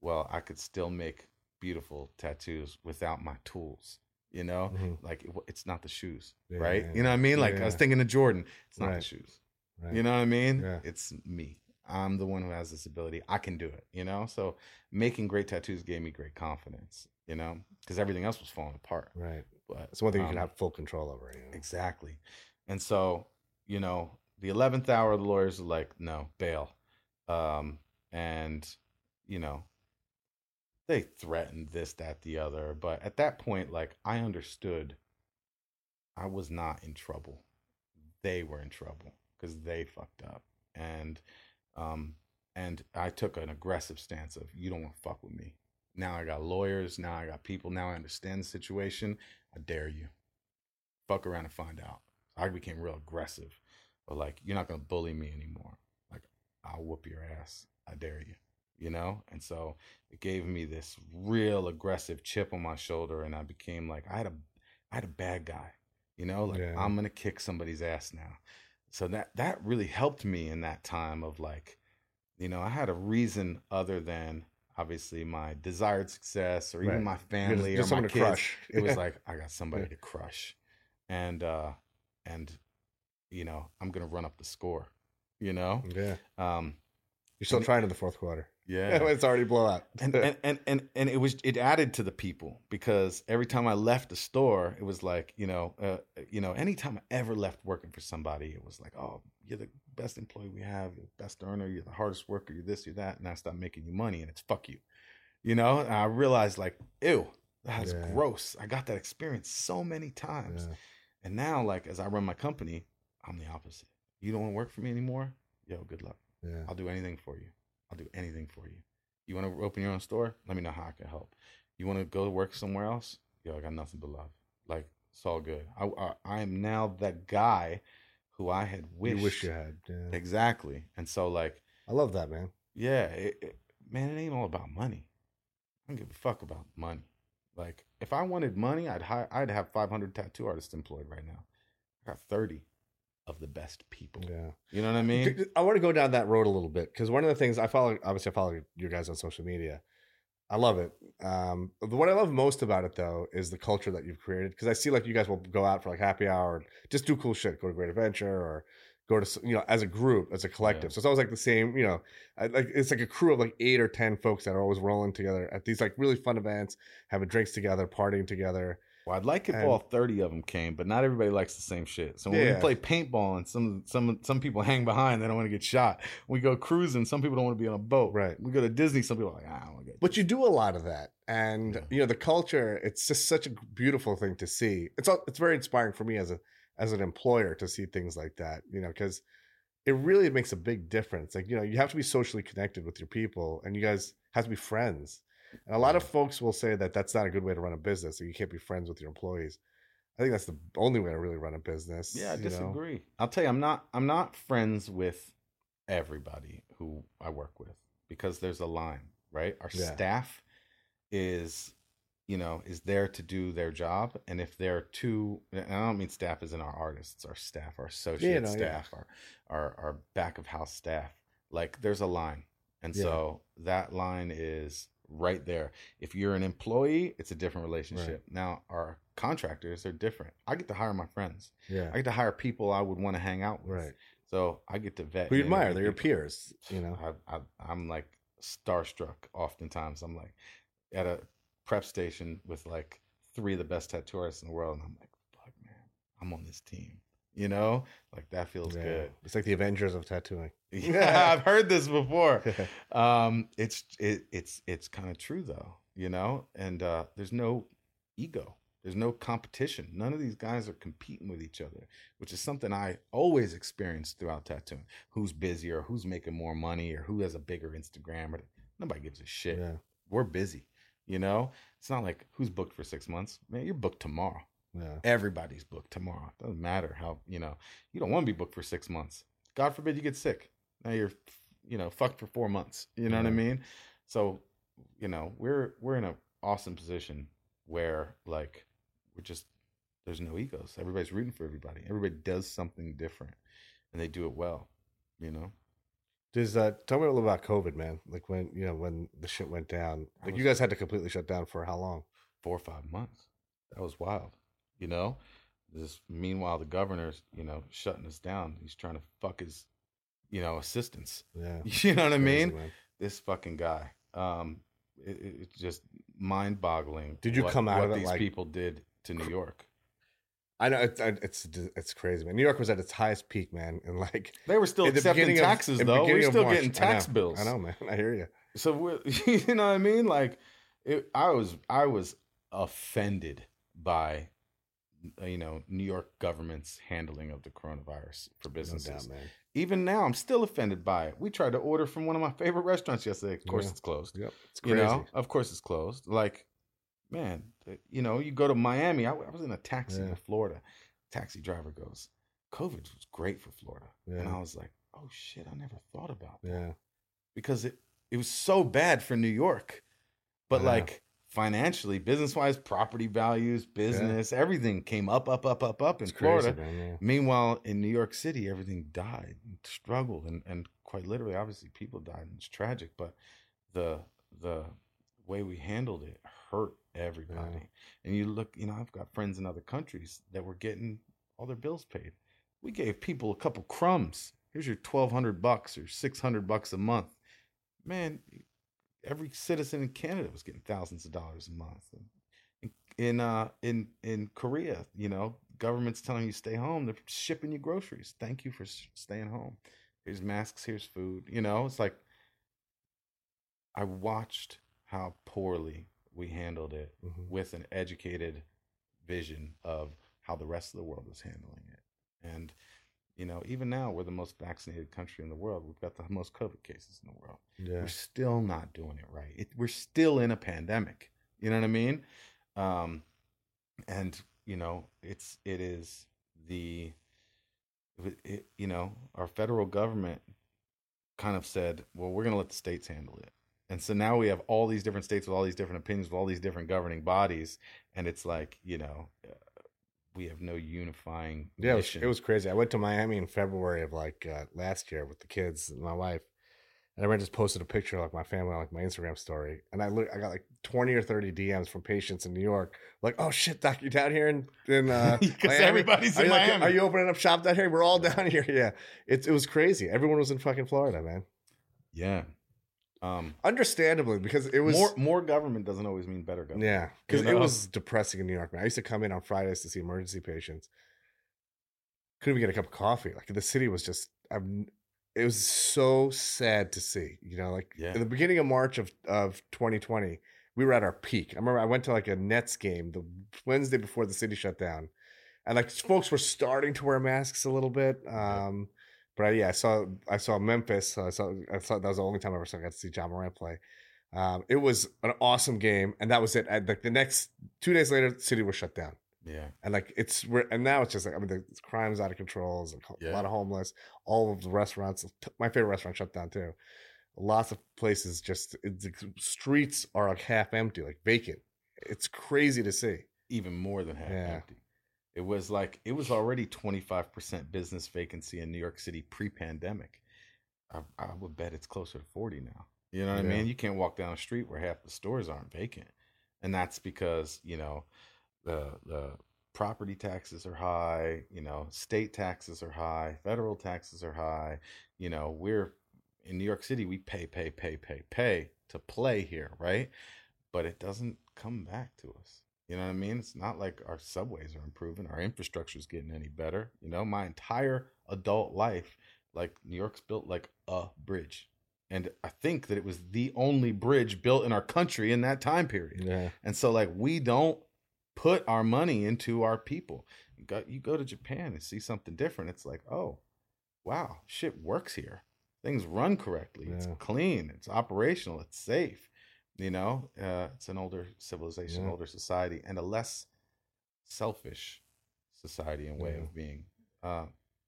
Well, I could still make beautiful tattoos without my tools. You know, Mhm. like it, it's not the shoes, Yeah, right? yeah, You know what I mean? Like I was thinking of Jordan. It's not the shoes. Right. You know what I mean? Yeah. It's me. I'm the one who has this ability. I can do it, you know? So making great tattoos gave me great confidence, you know? Because everything else was falling apart. Right. But It's one thing you um, can have full control over. You know? Exactly. And so, you know, the 11th hour, the lawyers are like, no, bail. Um, and, you know, they threatened this, that, the other. But at that point, like, I understood I was not in trouble. They were in trouble because they fucked up. And, um, and I took an aggressive stance of, you don't want to fuck with me. Now I got lawyers. Now I got people. Now I understand the situation. I dare you fuck around and find out. I became real aggressive. But like, you're not gonna bully me anymore. Like, I'll whoop your ass. I dare you. You know? And so it gave me this real aggressive chip on my shoulder, and I became like I had a I had a bad guy. You know, like Yeah. I'm gonna kick somebody's ass now. So that that really helped me in that time of like, you know, I had a reason other than obviously my desired success or even Right. my family just or my to kids crush. it was like I got somebody to crush, and uh, and you know I'm gonna run up the score, you know. yeah. Um, You're still trying in the fourth quarter. yeah, it's already blowout. and, and and and and it was it added to the people because every time I left the store, it was like you know, uh, you know, anytime I ever left working for somebody, it was like, oh, you're the best employee we have, you're the best earner, you're the hardest worker, you're this, you're that, and I stopped making you money, and it's fuck you, you know. And I realized like, ew, that's Yeah. gross. I got that experience so many times. Yeah. And now, like, as I run my company, I'm the opposite. You don't want to work for me anymore? Yo, good luck. Yeah. I'll do anything for you. I'll do anything for you. You want to open your own store? Let me know how I can help. You want to go work somewhere else? Yo, I got nothing but love. Like it's all good. I I, I am now that guy who I had wished. You wish you had. Yeah. Exactly. And so like I love that, man. yeah, it, it, man, it ain't all about money. I don't give a fuck about money. Like, if I wanted money, I'd hire, I'd have 500 tattoo artists employed right now. I got 30 of the best people. Yeah. You know what I mean? I want to go down that road a little bit because one of the things I follow, obviously, I follow you guys on social media. I love it. Um, what I love most about it, though, is the culture that you've created. Because I see like you guys will go out for like happy hour, and just do cool shit, go to Great Adventure, or go to you know as a group, as a collective. Yeah. So it's always like the same. You know, like it's like a crew of like eight or ten folks that are always rolling together at these like really fun events, having drinks together, partying together. Well, I'd like if And- all 30 of them came, but not everybody likes the same shit. So when Yeah. we play paintball and some some some people hang behind, they don't want to get shot. We go cruising, some people don't want to be on a boat. Right. We go to Disney, some people are like, "Ah, I don't want to get But you do a lot of that, and Yeah. you know the culture. It's just such a beautiful thing to see. It's all, it's very inspiring for me as a as an employer to see things like that. You know, because it really makes a big difference. Like you know, you have to be socially connected with your people, and you guys have to be friends. And a lot of folks will say that that's not a good way to run a business. That you can't be friends with your employees. I think that's the only way to really run a business. Yeah, I you know? disagree. I'll tell you, I'm not I'm not friends with everybody who I work with because there's a line, right? Our Yeah. staff is you know, is there to do their job. And if they're too and I don't mean staff as in our artists, our staff, our associate no, yeah. staff, our, our our back of house staff. Like there's a line. And Yeah. so that line is right there. If you're an employee, it's a different relationship. Now our contractors are different. I get to hire my friends. Yeah, I get to hire people I would want to hang out with. right. So I get to vet. Who you admire? They're your peers. You know. I, I, I'm like starstruck oftentimes. I'm like at a prep station with like three of the best tattoo artists in the world. And I'm like, fuck, man, I'm on this team. You know, like that feels Yeah. good. It's like the Avengers of tattooing. Yeah, I've heard this before. Um, it's it, it's it's kind of true though, you know. And uh, there's no ego. There's no competition. None of these guys are competing with each other, which is something I always experienced throughout tattooing. Who's busier? Who's making more money? Or who has a bigger Instagram? Or nobody gives a shit. yeah, We're busy. You know, it's not like who's booked for six months. Man, you're booked tomorrow. Yeah. Everybody's booked tomorrow. Doesn't matter how you know. You don't want to be booked for six months. God forbid you get sick. Now you're, you know, fucked for four months. You know what I mean? So, you know, we're we're in an awesome position where like we're just there's no egos. Everybody's rooting for everybody. Everybody does something different, and they do it well. You know. Does uh tell me a little about COVID, man? Like when you know when the shit went down. Like was- you guys had to completely shut down for how long? four or five months. That was wild. You know, this meanwhile the governor's you know shutting us down. He's trying to fuck his you know assistants. Yeah, You know what I mean? man. This fucking guy. Um, it, it- it's just mind boggling. Did you come out what of it these like- people did to New York? I know it's it's it's crazy, man. New York was at its highest peak, man, and like They were still accepting beginning of- taxes though. We're still March. getting I tax know, bills. I know, man. I hear you. So we're, you know what I mean? Like, it, I was I was offended by Uh, you know New York government's handling of the coronavirus for No businesses. doubt, man. Even now, I'm still offended by it. We tried to order from one of my favorite restaurants yesterday. Of course, Yeah. it's closed. Yep, it's You crazy. know, of course, it's closed. Like, man, uh, you know, you go to Miami. I, I was in a taxi Yeah. in Florida. Taxi driver goes, "COVID was great for Florida," and I was like, "Oh shit, I never thought about that." Yeah, because it it was so bad for New York. But Yeah. like financially, business wise, property values, business, everything came up, up, up, up, up in it's crazy, Florida. man. Yeah. Meanwhile, in New York City, everything died and struggled, and and quite literally, obviously, people died, and it's tragic. But the the way we handled it hurt everybody. And you look, you know, I've got friends in other countries that were getting all their bills paid. We gave people a couple crumbs. Here's your twelve hundred bucks or six hundred bucks a month. Man, every citizen in Canada was getting thousands of dollars a month. In in uh in in Korea, you know, government's telling you stay home. They're shipping you groceries. Thank you for staying home. Here's masks. Here's food. You know, it's like I watched how poorly we handled it Mhm. with an educated vision of how the rest of the world was handling it. And You know, even now we're the most vaccinated country in the world. We've got the most COVID cases in the world. Yeah. We're still not doing it right. It, we're still in a pandemic. You know what I mean? Um, and you know, it's it is the it, you know our federal government kind of said, well, we're going to let the states handle it. And so now we have all these different states with all these different opinions, with all these different governing bodies, and it's like you know, we have no unifying. Yeah, it was, it was, crazy. I went to Miami in February of like uh, last year with the kids and my wife, and I just posted a picture of like my family on like my Instagram story, and I look, I got like twenty or thirty DMs from patients in New York, like, "Oh shit, doc, you down here in in uh, because everybody's are in Miami. Like, are you opening up shop down here? We're all down here. Yeah, it it was crazy. Everyone was in fucking Florida, man. Yeah, um, understandably because it was more more government doesn't always mean better government. Yeah, because it was depressing in New York. Man, I used to come in on Fridays to see emergency patients. Couldn't even get a cup of coffee. Like the city was just. I'm, it was so sad to see. You know, like yeah. in the beginning of March of of 2020, we were at our peak. I remember I went to like a Nets game the Wednesday before the city shut down, and like folks were starting to wear masks a little bit. Um, but yeah, I saw I saw Memphis. I saw I thought that was the only time I ever saw, got to see Ja Morant play. Um, it was an awesome game, and that was it. I, like the next two days later, the city was shut down. Yeah, and like it's and now it's just like I mean the crime's out of control. There's a yeah. lot of homeless. All of the restaurants. My favorite restaurant shut down too. Lots of places just the streets are like half empty, like vacant. It's crazy to see. Even more than half yeah. empty. It was like it was already 25% business vacancy in New York City pre-pandemic. I, I would bet it's closer to 40 now. You know what yeah. I mean? You can't walk down the street where half the stores aren't vacant. And that's because, you know, the the property taxes are high, you know, state taxes are high, federal taxes are high. You know, we're in New York City, we pay, pay, pay, pay, pay to play here, right? But it doesn't come back to us. You know what I mean? It's not like our subways are improving, our infrastructure is getting any better. You know, my entire adult life, like New York's built like a bridge. And I think that it was the only bridge built in our country in that time period. Yeah. And so like we don't put our money into our people. You go, you go to Japan and see something different. It's like, oh, wow, shit works here. Things run correctly. Yeah. It's clean. It's operational. It's safe. You know, uh, it's an older civilization, yeah. older society, and a less selfish society and way yeah. of being. Uh,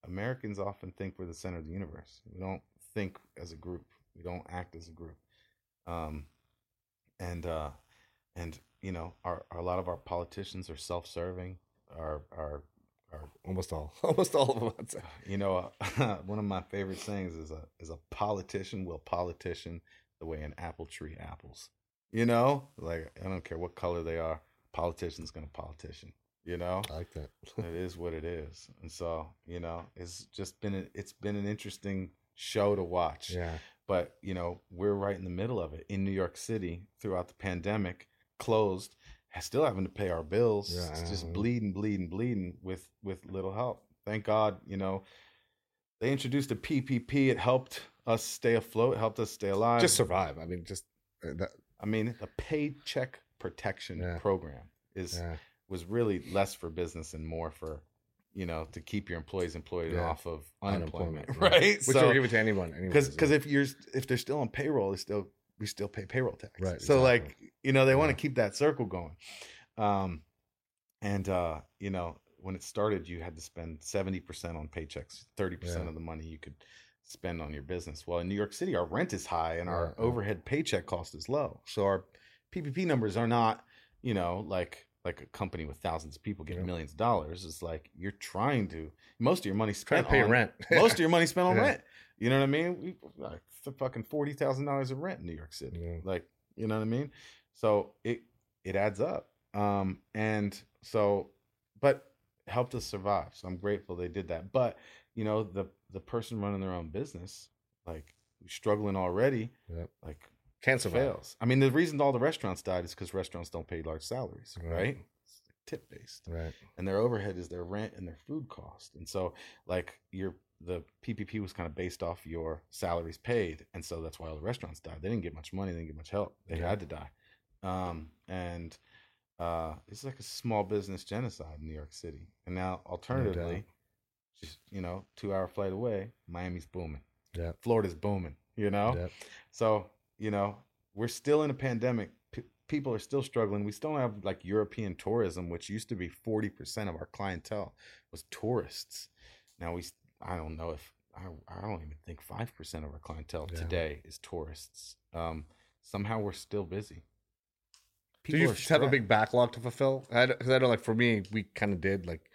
Americans often think we're the center of the universe. We don't think as a group. We don't act as a group. Um, and uh, and you know, our, our, a lot of our politicians are self-serving. Our our our almost all almost all of them. You know, uh, one of my favorite sayings is a is a politician will politician the way an apple tree apples. You know, like I don't care what color they are, politician's gonna politician. You know, I like that. it is what it is, and so you know, it's just been a, it's been an interesting show to watch. Yeah. But you know, we're right in the middle of it in New York City throughout the pandemic, closed, still having to pay our bills. Yeah, it's just bleeding, bleeding, bleeding with with little help. Thank God, you know, they introduced a PPP. It helped us stay afloat, helped us stay alive, just survive. I mean, just uh, that, I mean, the paycheck protection yeah. program is yeah. was really less for business and more for you know to keep your employees employed yeah. off of unemployment, unemployment right? Which so, give it to anyone because because if you're if they're still on payroll, they still we still pay payroll tax, right? So exactly. like you know they want to keep that circle going, um, and uh, you know when it started, you had to spend seventy percent on paychecks, thirty percent of the money you could spend on your business. Well, in New York City, our rent is high and our overhead paycheck cost is low. So our PPP numbers are not, you know, like like a company with thousands of people getting yeah. millions of dollars. It's like you're trying to most of your money spent pay on rent. most of your money spent on yeah. rent. You know what I mean? We like fucking forty thousand dollars of rent in New York City. Yeah. Like you know what I mean? So it it adds up. Um, and so, but helped us survive. So I'm grateful they did that. But you know the the person running their own business, like struggling already, yep. like cancer fails. I mean, the reason all the restaurants died is because restaurants don't pay large salaries, right? right? Tip based, right? And their overhead is their rent and their food cost, and so like your the PPP was kind of based off your salaries paid, and so that's why all the restaurants died. They didn't get much money, they didn't get much help. They yeah. had to die, um, and uh, it's like a small business genocide in New York City. And now, alternatively, just you know, two hour flight away, Miami's booming. Yeah. Florida's booming. You know. Yeah. So you know, we're still in a pandemic. P- people are still struggling. We still have like European tourism, which used to be forty percent of our clientele was tourists. Now we, I don't know if I, I don't even think five percent of our clientele Yeah. today is tourists. Um, somehow we're still busy. Do you have a big backlog to fulfill? I Because I know, like for me, we kind of did. Like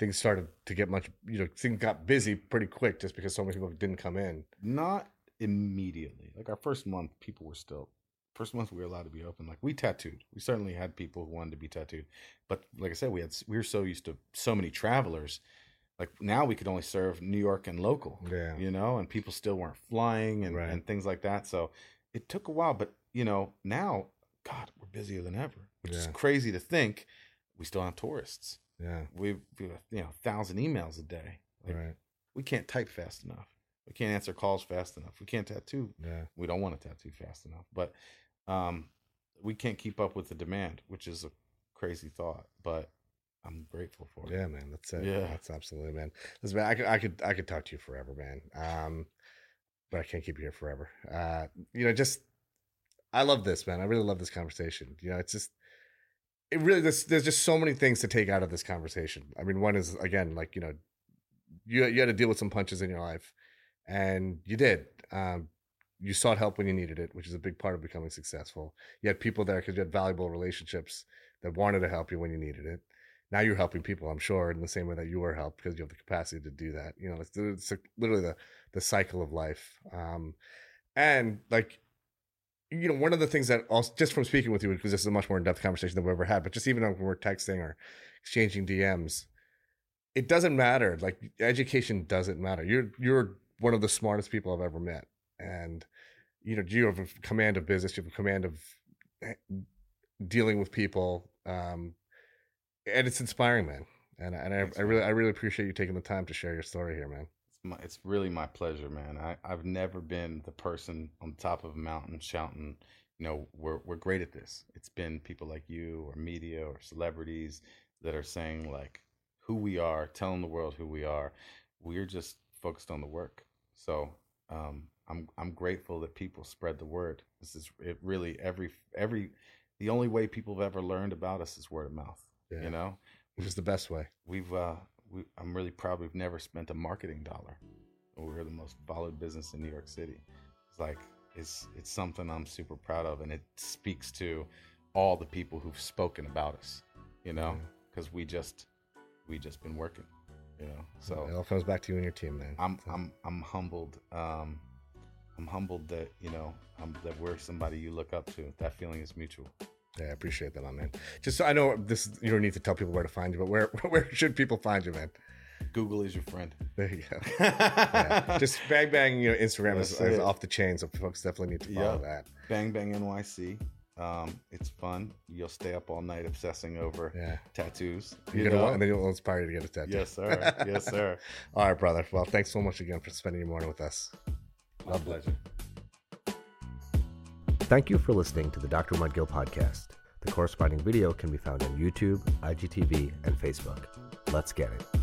things started to get much. You know, things got busy pretty quick just because so many people didn't come in. not immediately. Like our first month, people were still first month we were allowed to be open. Like we tattooed. We certainly had people who wanted to be tattooed, but like I said, we had we were so used to so many travelers. Like now we could only serve New York and local. Yeah. you know, and people still weren't flying and, Right. and things like that. So it took a while, but you know, now, God, we're busier than ever, which is crazy to think. We still have tourists. Yeah. We've, we you know, thousand emails a day. Like right. we can't type fast enough. We can't answer calls fast enough. We can't tattoo. Yeah. We don't want to tattoo fast enough, but um, we can't keep up with the demand, which is a crazy thought. But I'm grateful for it. Yeah, man. That's it. Yeah. That's absolutely, man. Listen, man, I could, I could, I could talk to you forever, man. Um, but I can't keep you here forever. Uh, you know, just I love this, man. I really love this conversation. You know, it's just it really there's there's just so many things to take out of this conversation. I mean, one is again, like you know, you you had to deal with some punches in your life, and you did. Um, you sought help when you needed it, which is a big part of becoming successful. You had people there because you had valuable relationships that wanted to help you when you needed it. Now you're helping people, I'm sure, in the same way that you were helped because you have the capacity to do that. You know, it's, it's literally the the cycle of life. Um, and like, you know, one of the things that also just from speaking with you, because this is a much more in depth conversation than we've ever had, but just even when we're texting or exchanging DMs, it doesn't matter. Like education doesn't matter. You're you're one of the smartest people I've ever met, and you know you have a command of business. You have a command of eh, dealing with people, um, and it's inspiring, man. And and I, I really I really appreciate you taking the time to share your story here, man. It's, my, it's really my pleasure, man. I, I've never been the person on top of a mountain shouting, you know, we're, we're great at this. It's been people like you or media or celebrities that are saying, like, who we are, telling the world who we are. We're just focused on the work. So um, I'm, I'm grateful that people spread the word. This is it really every, every, the only way people have ever learned about us is word of mouth, Yeah. you know? Which is the best way. we've uh we, i'm really proud we've never spent a marketing dollar. We're the most followed business in new york city. It's like it's it's something i'm super proud of and it speaks to all the people who've spoken about us you know? Yeah. because we just we just been working you know? So it all comes back to you and your team, man. i'm So, i'm i'm humbled um i'm humbled that you know um, that we're somebody you look up to. That feeling is mutual yeah, I appreciate that, man. Just so I know this, you don't need to tell people where to find you, but where where should people find you, man? google is your friend There you go. Yeah. Just bang bang, you know, Instagram is, That's is off the chain, so folks definitely need to follow Yep. that. Bang Bang NYC. Um, it's fun. You'll stay up all night obsessing over Yeah, tattoos. you're You gonna know? want, and then you'll inspire you to get a tattoo. yes, sir. Yes, sir. All right, brother. Well, thanks so much again for spending your morning with us. My pleasure. Thank you for listening to the Dr. Mudgil podcast. The corresponding video can be found on YouTube, IGTV, and Facebook. Let's get it.